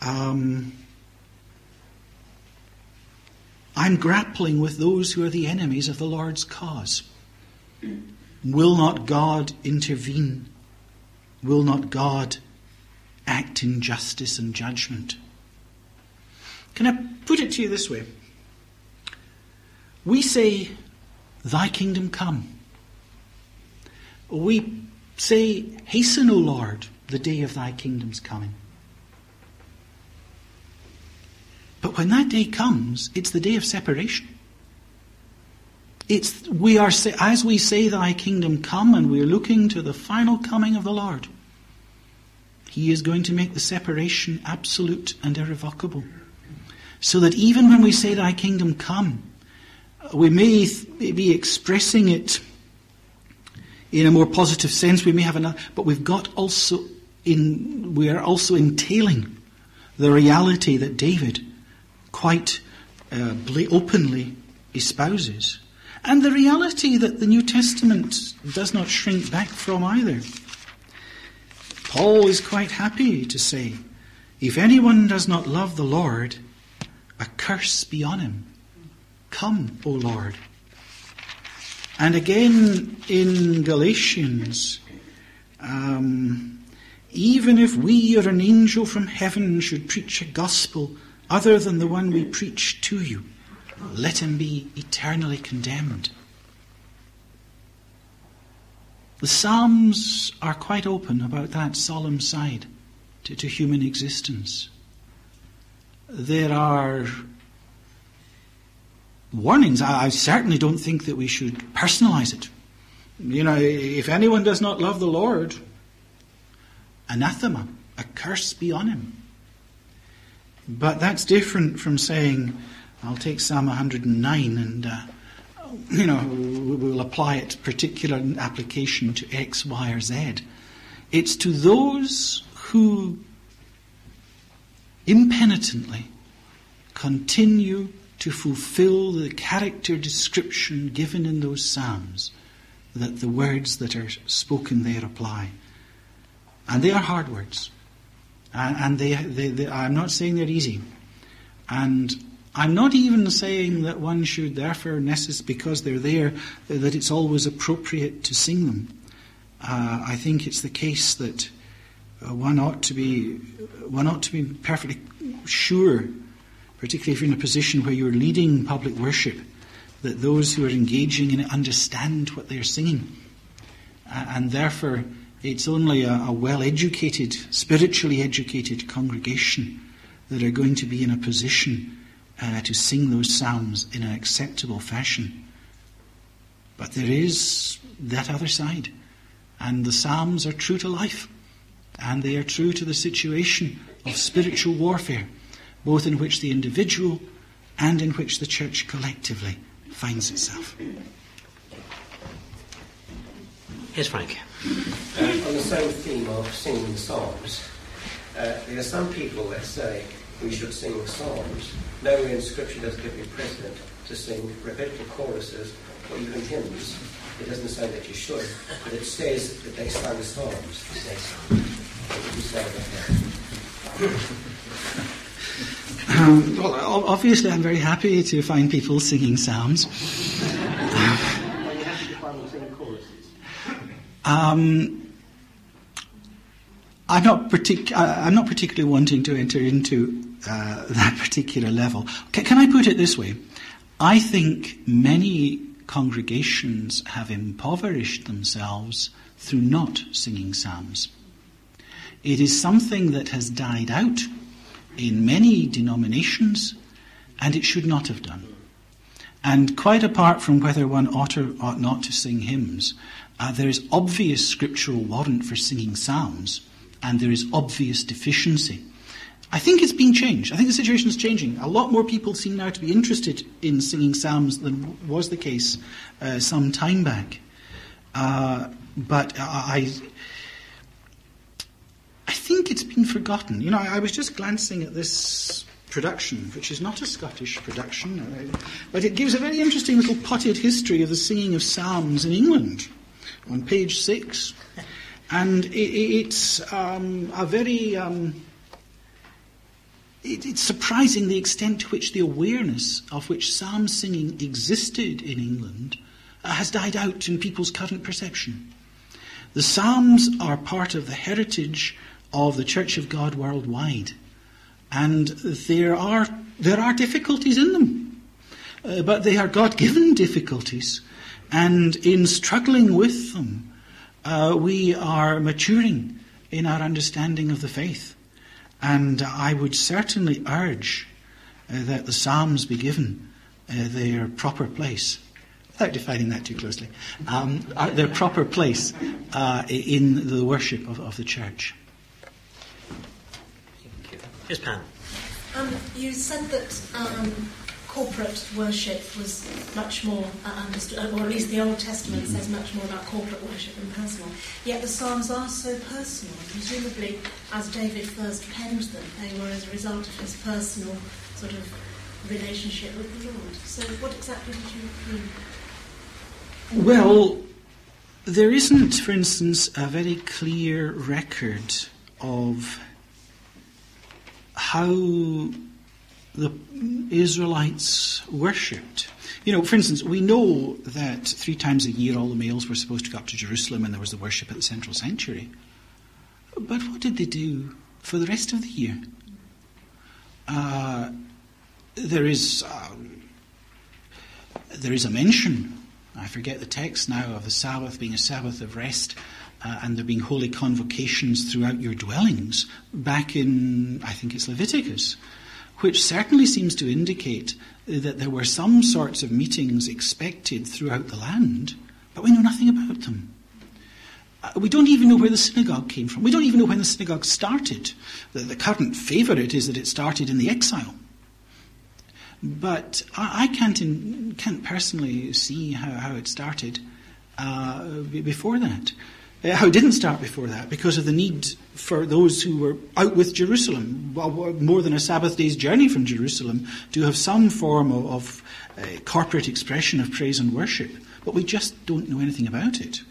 um, I'm grappling with those who are the enemies of the Lord's cause. Will not God intervene? Will not God act in justice and judgment? Can I put it to you this way? We say, Thy kingdom come. We say, Hasten, O Lord, the day of thy kingdom's coming. But when that day comes, it's the day of separation. It's, we are, as we say, Thy kingdom come, and we're looking to the final coming of the Lord, He is going to make the separation absolute and irrevocable. So that even when we say, Thy kingdom come, we may be expressing it in a more positive sense. We may have another, but we've got also in, we are also entailing the reality that David quite uh, openly espouses and the reality that the New Testament does not shrink back from either. Paul is quite happy to say, If anyone does not love the Lord, a curse be on him. Come, O Lord. And again in Galatians, um, even if we or an angel from heaven should preach a gospel other than the one we preach to you, let him be eternally condemned. The Psalms are quite open about that solemn side to, to human existence. There are warnings. I, I certainly don't think that we should personalize it. You know, if anyone does not love the Lord, anathema, a curse be on him. But that's different from saying, I'll take Psalm 109 and, uh, you know, we'll apply it particular application to X, Y, or Z. It's to those who impenitently continue to fulfill the character description given in those Psalms that the words that are spoken there apply. And they are hard words. And they, they, they, I'm not saying they're easy. And I'm not even saying that one should therefore, necess- because they're there, that it's always appropriate to sing them. Uh, I think it's the case that uh, one ought to be one ought to be perfectly sure, particularly if you're in a position where you're leading public worship, that those who are engaging in it understand what they're singing, and therefore it's only a, a well-educated, spiritually educated congregation that are going to be in a position uh, to sing those psalms in an acceptable fashion. But there is that other side. And the psalms are true to life. And they are true to the situation of spiritual warfare, both in which the individual and in which the church collectively finds itself. Here's Frank. Uh, on the same theme of singing psalms, uh, there are some people that say we should sing psalms. Nowhere in Scripture does it give you precedent to sing repetitive choruses or even hymns. It doesn't say that you should, but it says that they sing psalms. What would you say about that? Um, well, obviously, I'm very happy to find people singing psalms. Um, I'm not, partic- I'm not particularly wanting to enter into uh, that particular level. Can I put it this way? I think many congregations have impoverished themselves through not singing psalms. It is something that has died out in many denominations, and it should not have done. And quite apart from whether one ought or ought not to sing hymns, uh, there is obvious scriptural warrant for singing psalms, and there is obvious deficiency. I think it's being changed. I think the situation is changing. A lot more people seem now to be interested in singing psalms than was the case uh, some time back. Uh, but I, I think it's been forgotten. You know, I, I was just glancing at this production, which is not a Scottish production, uh, but it gives a very interesting little potted history of the singing of psalms in England on page six. And it, it's um, a very. Um, it, it's surprising the extent to which the awareness of which psalm singing existed in England uh, has died out in people's current perception. The Psalms are part of the heritage of the Church of God worldwide, and there are, there are difficulties in them, uh, but they are God given difficulties, and in struggling with them, uh, we are maturing in our understanding of the faith. And I would certainly urge uh, that the Psalms be given uh, their proper place without defining that too closely, um, uh, their proper place uh, in the worship of, of the church. Yes, Pam. Um, you said that um, corporate worship was much more uh, understood, or at least the Old Testament says much more about corporate worship than personal. Yet the Psalms are so personal. Presumably, as David first penned them, they were as a result of his personal sort of relationship with the Lord. So, what exactly did you mean? Well, there isn't, for instance, a very clear record of how the Israelites worshipped. You know, for instance, we know that three times a year all the males were supposed to go up to Jerusalem and there was the worship at the central sanctuary. But what did they do for the rest of the year? Uh, there is um, there is a mention I forget the text now of the Sabbath being a Sabbath of rest uh, and there being holy convocations throughout your dwellings back in, I think it's Leviticus, which certainly seems to indicate that there were some sorts of meetings expected throughout the land, but we know nothing about them. Uh, we don't even know where the synagogue came from. We don't even know when the synagogue started. The, the current favourite is that it started in the exile. But I, I can't, in, can't personally see how, how it started uh, before that. Uh, how it didn't start before that because of the need for those who were out with Jerusalem, more than a Sabbath day's journey from Jerusalem, to have some form of, of uh, corporate expression of praise and worship. But we just don't know anything about it.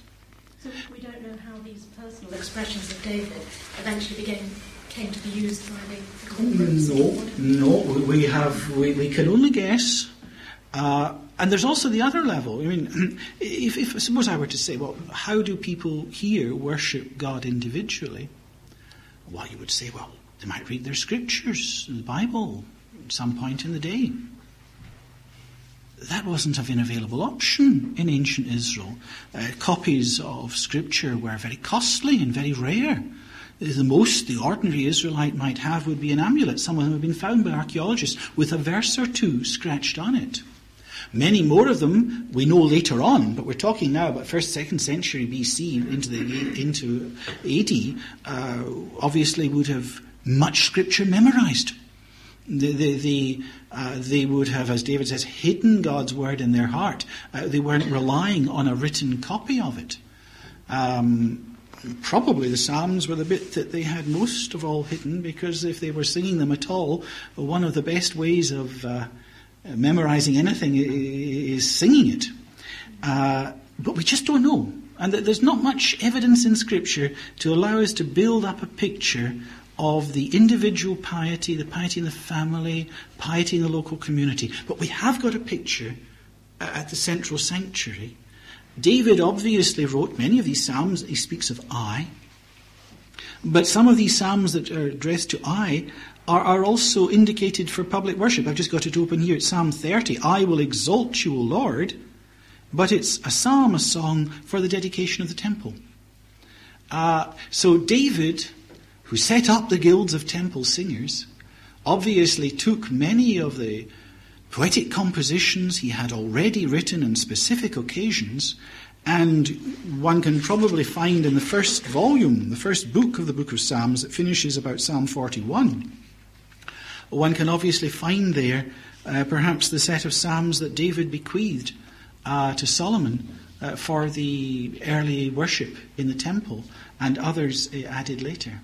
So we don't know how these personal expressions of David eventually became came to be used by the corporates? No, no, we have we, we can only guess. Uh, and there's also the other level. I mean, if, if suppose I were to say, well, how do people here worship God individually? Well, you would say, well, they might read their scriptures, the Bible, at some point in the day. That wasn't an available option in ancient Israel. Uh, copies of scripture were very costly and very rare. The most the ordinary Israelite might have would be an amulet. Some of them have been found by archaeologists with a verse or two scratched on it. Many more of them we know later on, but we're talking now about first, second century BC into the into AD. Uh, obviously, would have much scripture memorized. The, the, the, uh, they would have, as David says, hidden God's word in their heart. Uh, they weren't relying on a written copy of it. Um, probably the Psalms were the bit that they had most of all hidden because if they were singing them at all, one of the best ways of uh, memorizing anything is singing it. Uh, but we just don't know. And there's not much evidence in Scripture to allow us to build up a picture of the individual piety, the piety in the family, piety in the local community. But we have got a picture at the central sanctuary David obviously wrote many of these psalms, he speaks of I. But some of these psalms that are addressed to I are, are also indicated for public worship. I've just got it open here. It's Psalm 30. I will exalt you, O Lord. but it's a psalm, a song for the dedication of the temple. Uh, so David, who set up the guilds of temple singers, obviously took many of the poetic compositions he had already written on specific occasions, and one can probably find in the first volume, the first book of the book of Psalms, that finishes about Psalm 41. One can obviously find there uh, perhaps the set of Psalms that David bequeathed uh, to Solomon uh, for the early worship in the temple, and others uh, added later.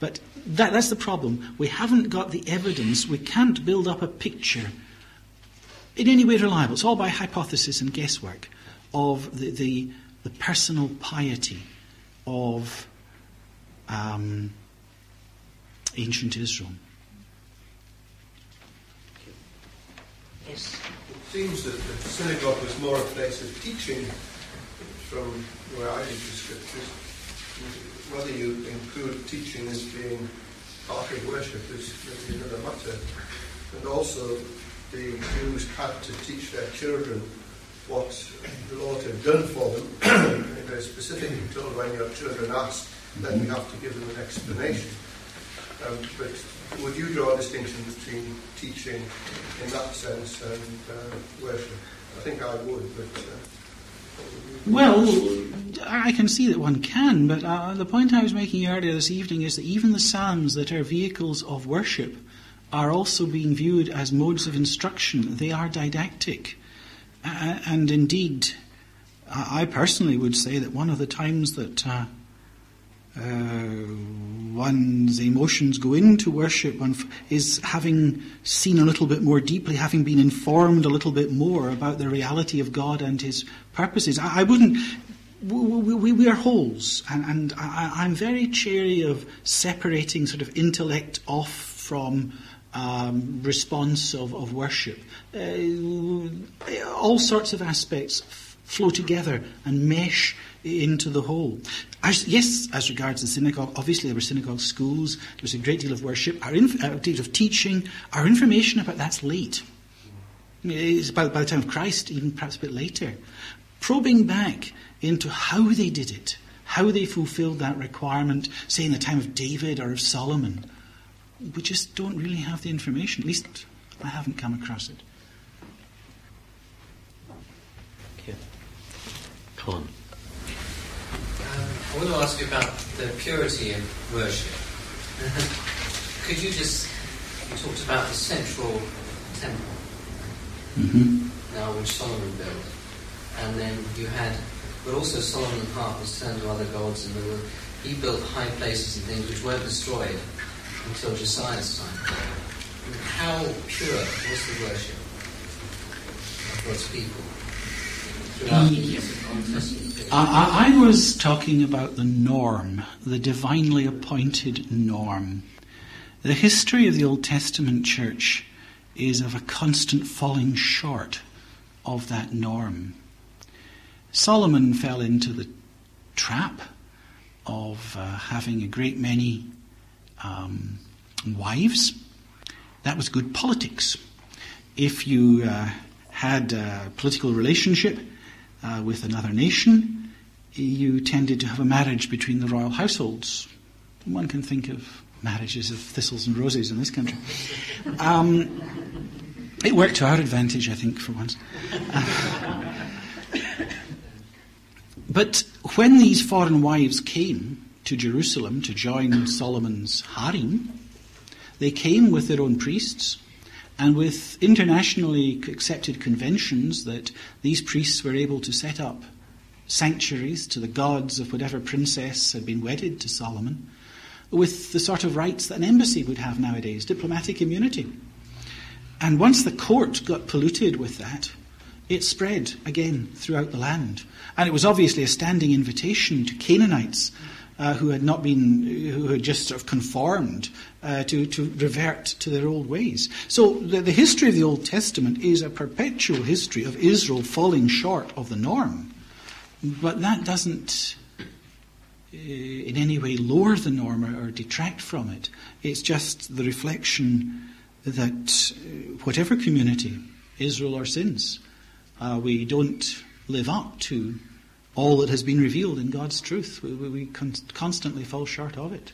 But that, that's the problem. We haven't got the evidence. We can't build up a picture in any way reliable. It's all by hypothesis and guesswork of the, the, the personal piety of um, ancient Israel. Yes. It seems that the synagogue was more a place of teaching from where I read the scriptures. Whether you include teaching as being part of worship is maybe another matter. And also, the Jews had to teach their children what the Lord had done for them. very specifically told when your children ask, then you have to give them an explanation. Um, but would you draw a distinction between teaching in that sense and uh, worship? I think I would, but. Uh, well, I can see that one can, but uh, the point I was making earlier this evening is that even the Psalms that are vehicles of worship are also being viewed as modes of instruction. They are didactic. Uh, and indeed, I personally would say that one of the times that uh, one's emotions go into worship one is having seen a little bit more deeply, having been informed a little bit more about the reality of God and His purposes. I, I wouldn't. We, we, we, are wholes, and, and I, am very chary of separating sort of intellect off from um, response of, of worship. Uh, all sorts of aspects f- flow together and mesh into the whole. As, yes, as regards the synagogue, obviously there were synagogue schools, there was a great deal of worship, our inf- a deal of teaching. Our information about that's late. It's by, by the time of Christ, even perhaps a bit later. Probing back into how they did it, how they fulfilled that requirement, say in the time of David or of Solomon, we just don't really have the information. At least I haven't come across it. You. Colin. I want to ask you about the purity of worship. Could you just, you talked about the central temple, mm-hmm. now which Solomon built, and then you had, but also Solomon's heart was turned to other gods, and were, he built high places and things which weren't destroyed until Josiah's time. How pure was the worship of God's people? I, I was talking about the norm, the divinely appointed norm. The history of the Old Testament church is of a constant falling short of that norm. Solomon fell into the trap of uh, having a great many um, wives. That was good politics. If you uh, had a political relationship uh, with another nation, you tended to have a marriage between the royal households. One can think of marriages of thistles and roses in this country. Um, it worked to our advantage, I think, for once. But when these foreign wives came to Jerusalem to join Solomon's harem, they came with their own priests and with internationally accepted conventions that these priests were able to set up sanctuaries to the gods of whatever princess had been wedded to Solomon, with the sort of rights that an embassy would have nowadays, diplomatic immunity. And once the court got polluted with that, it spread again throughout the land. And it was obviously a standing invitation to Canaanites uh, who had not been, who had just sort of conformed uh, to, to revert to their old ways. So the, the history of the Old Testament is a perpetual history of Israel falling short of the norm. But that doesn't uh, in any way lower the norm or, or, detract from it. It's just the reflection that uh, whatever community, Israel or sins, uh, we don't live up to all that has been revealed in God's truth. We, we, we con- constantly fall short of it.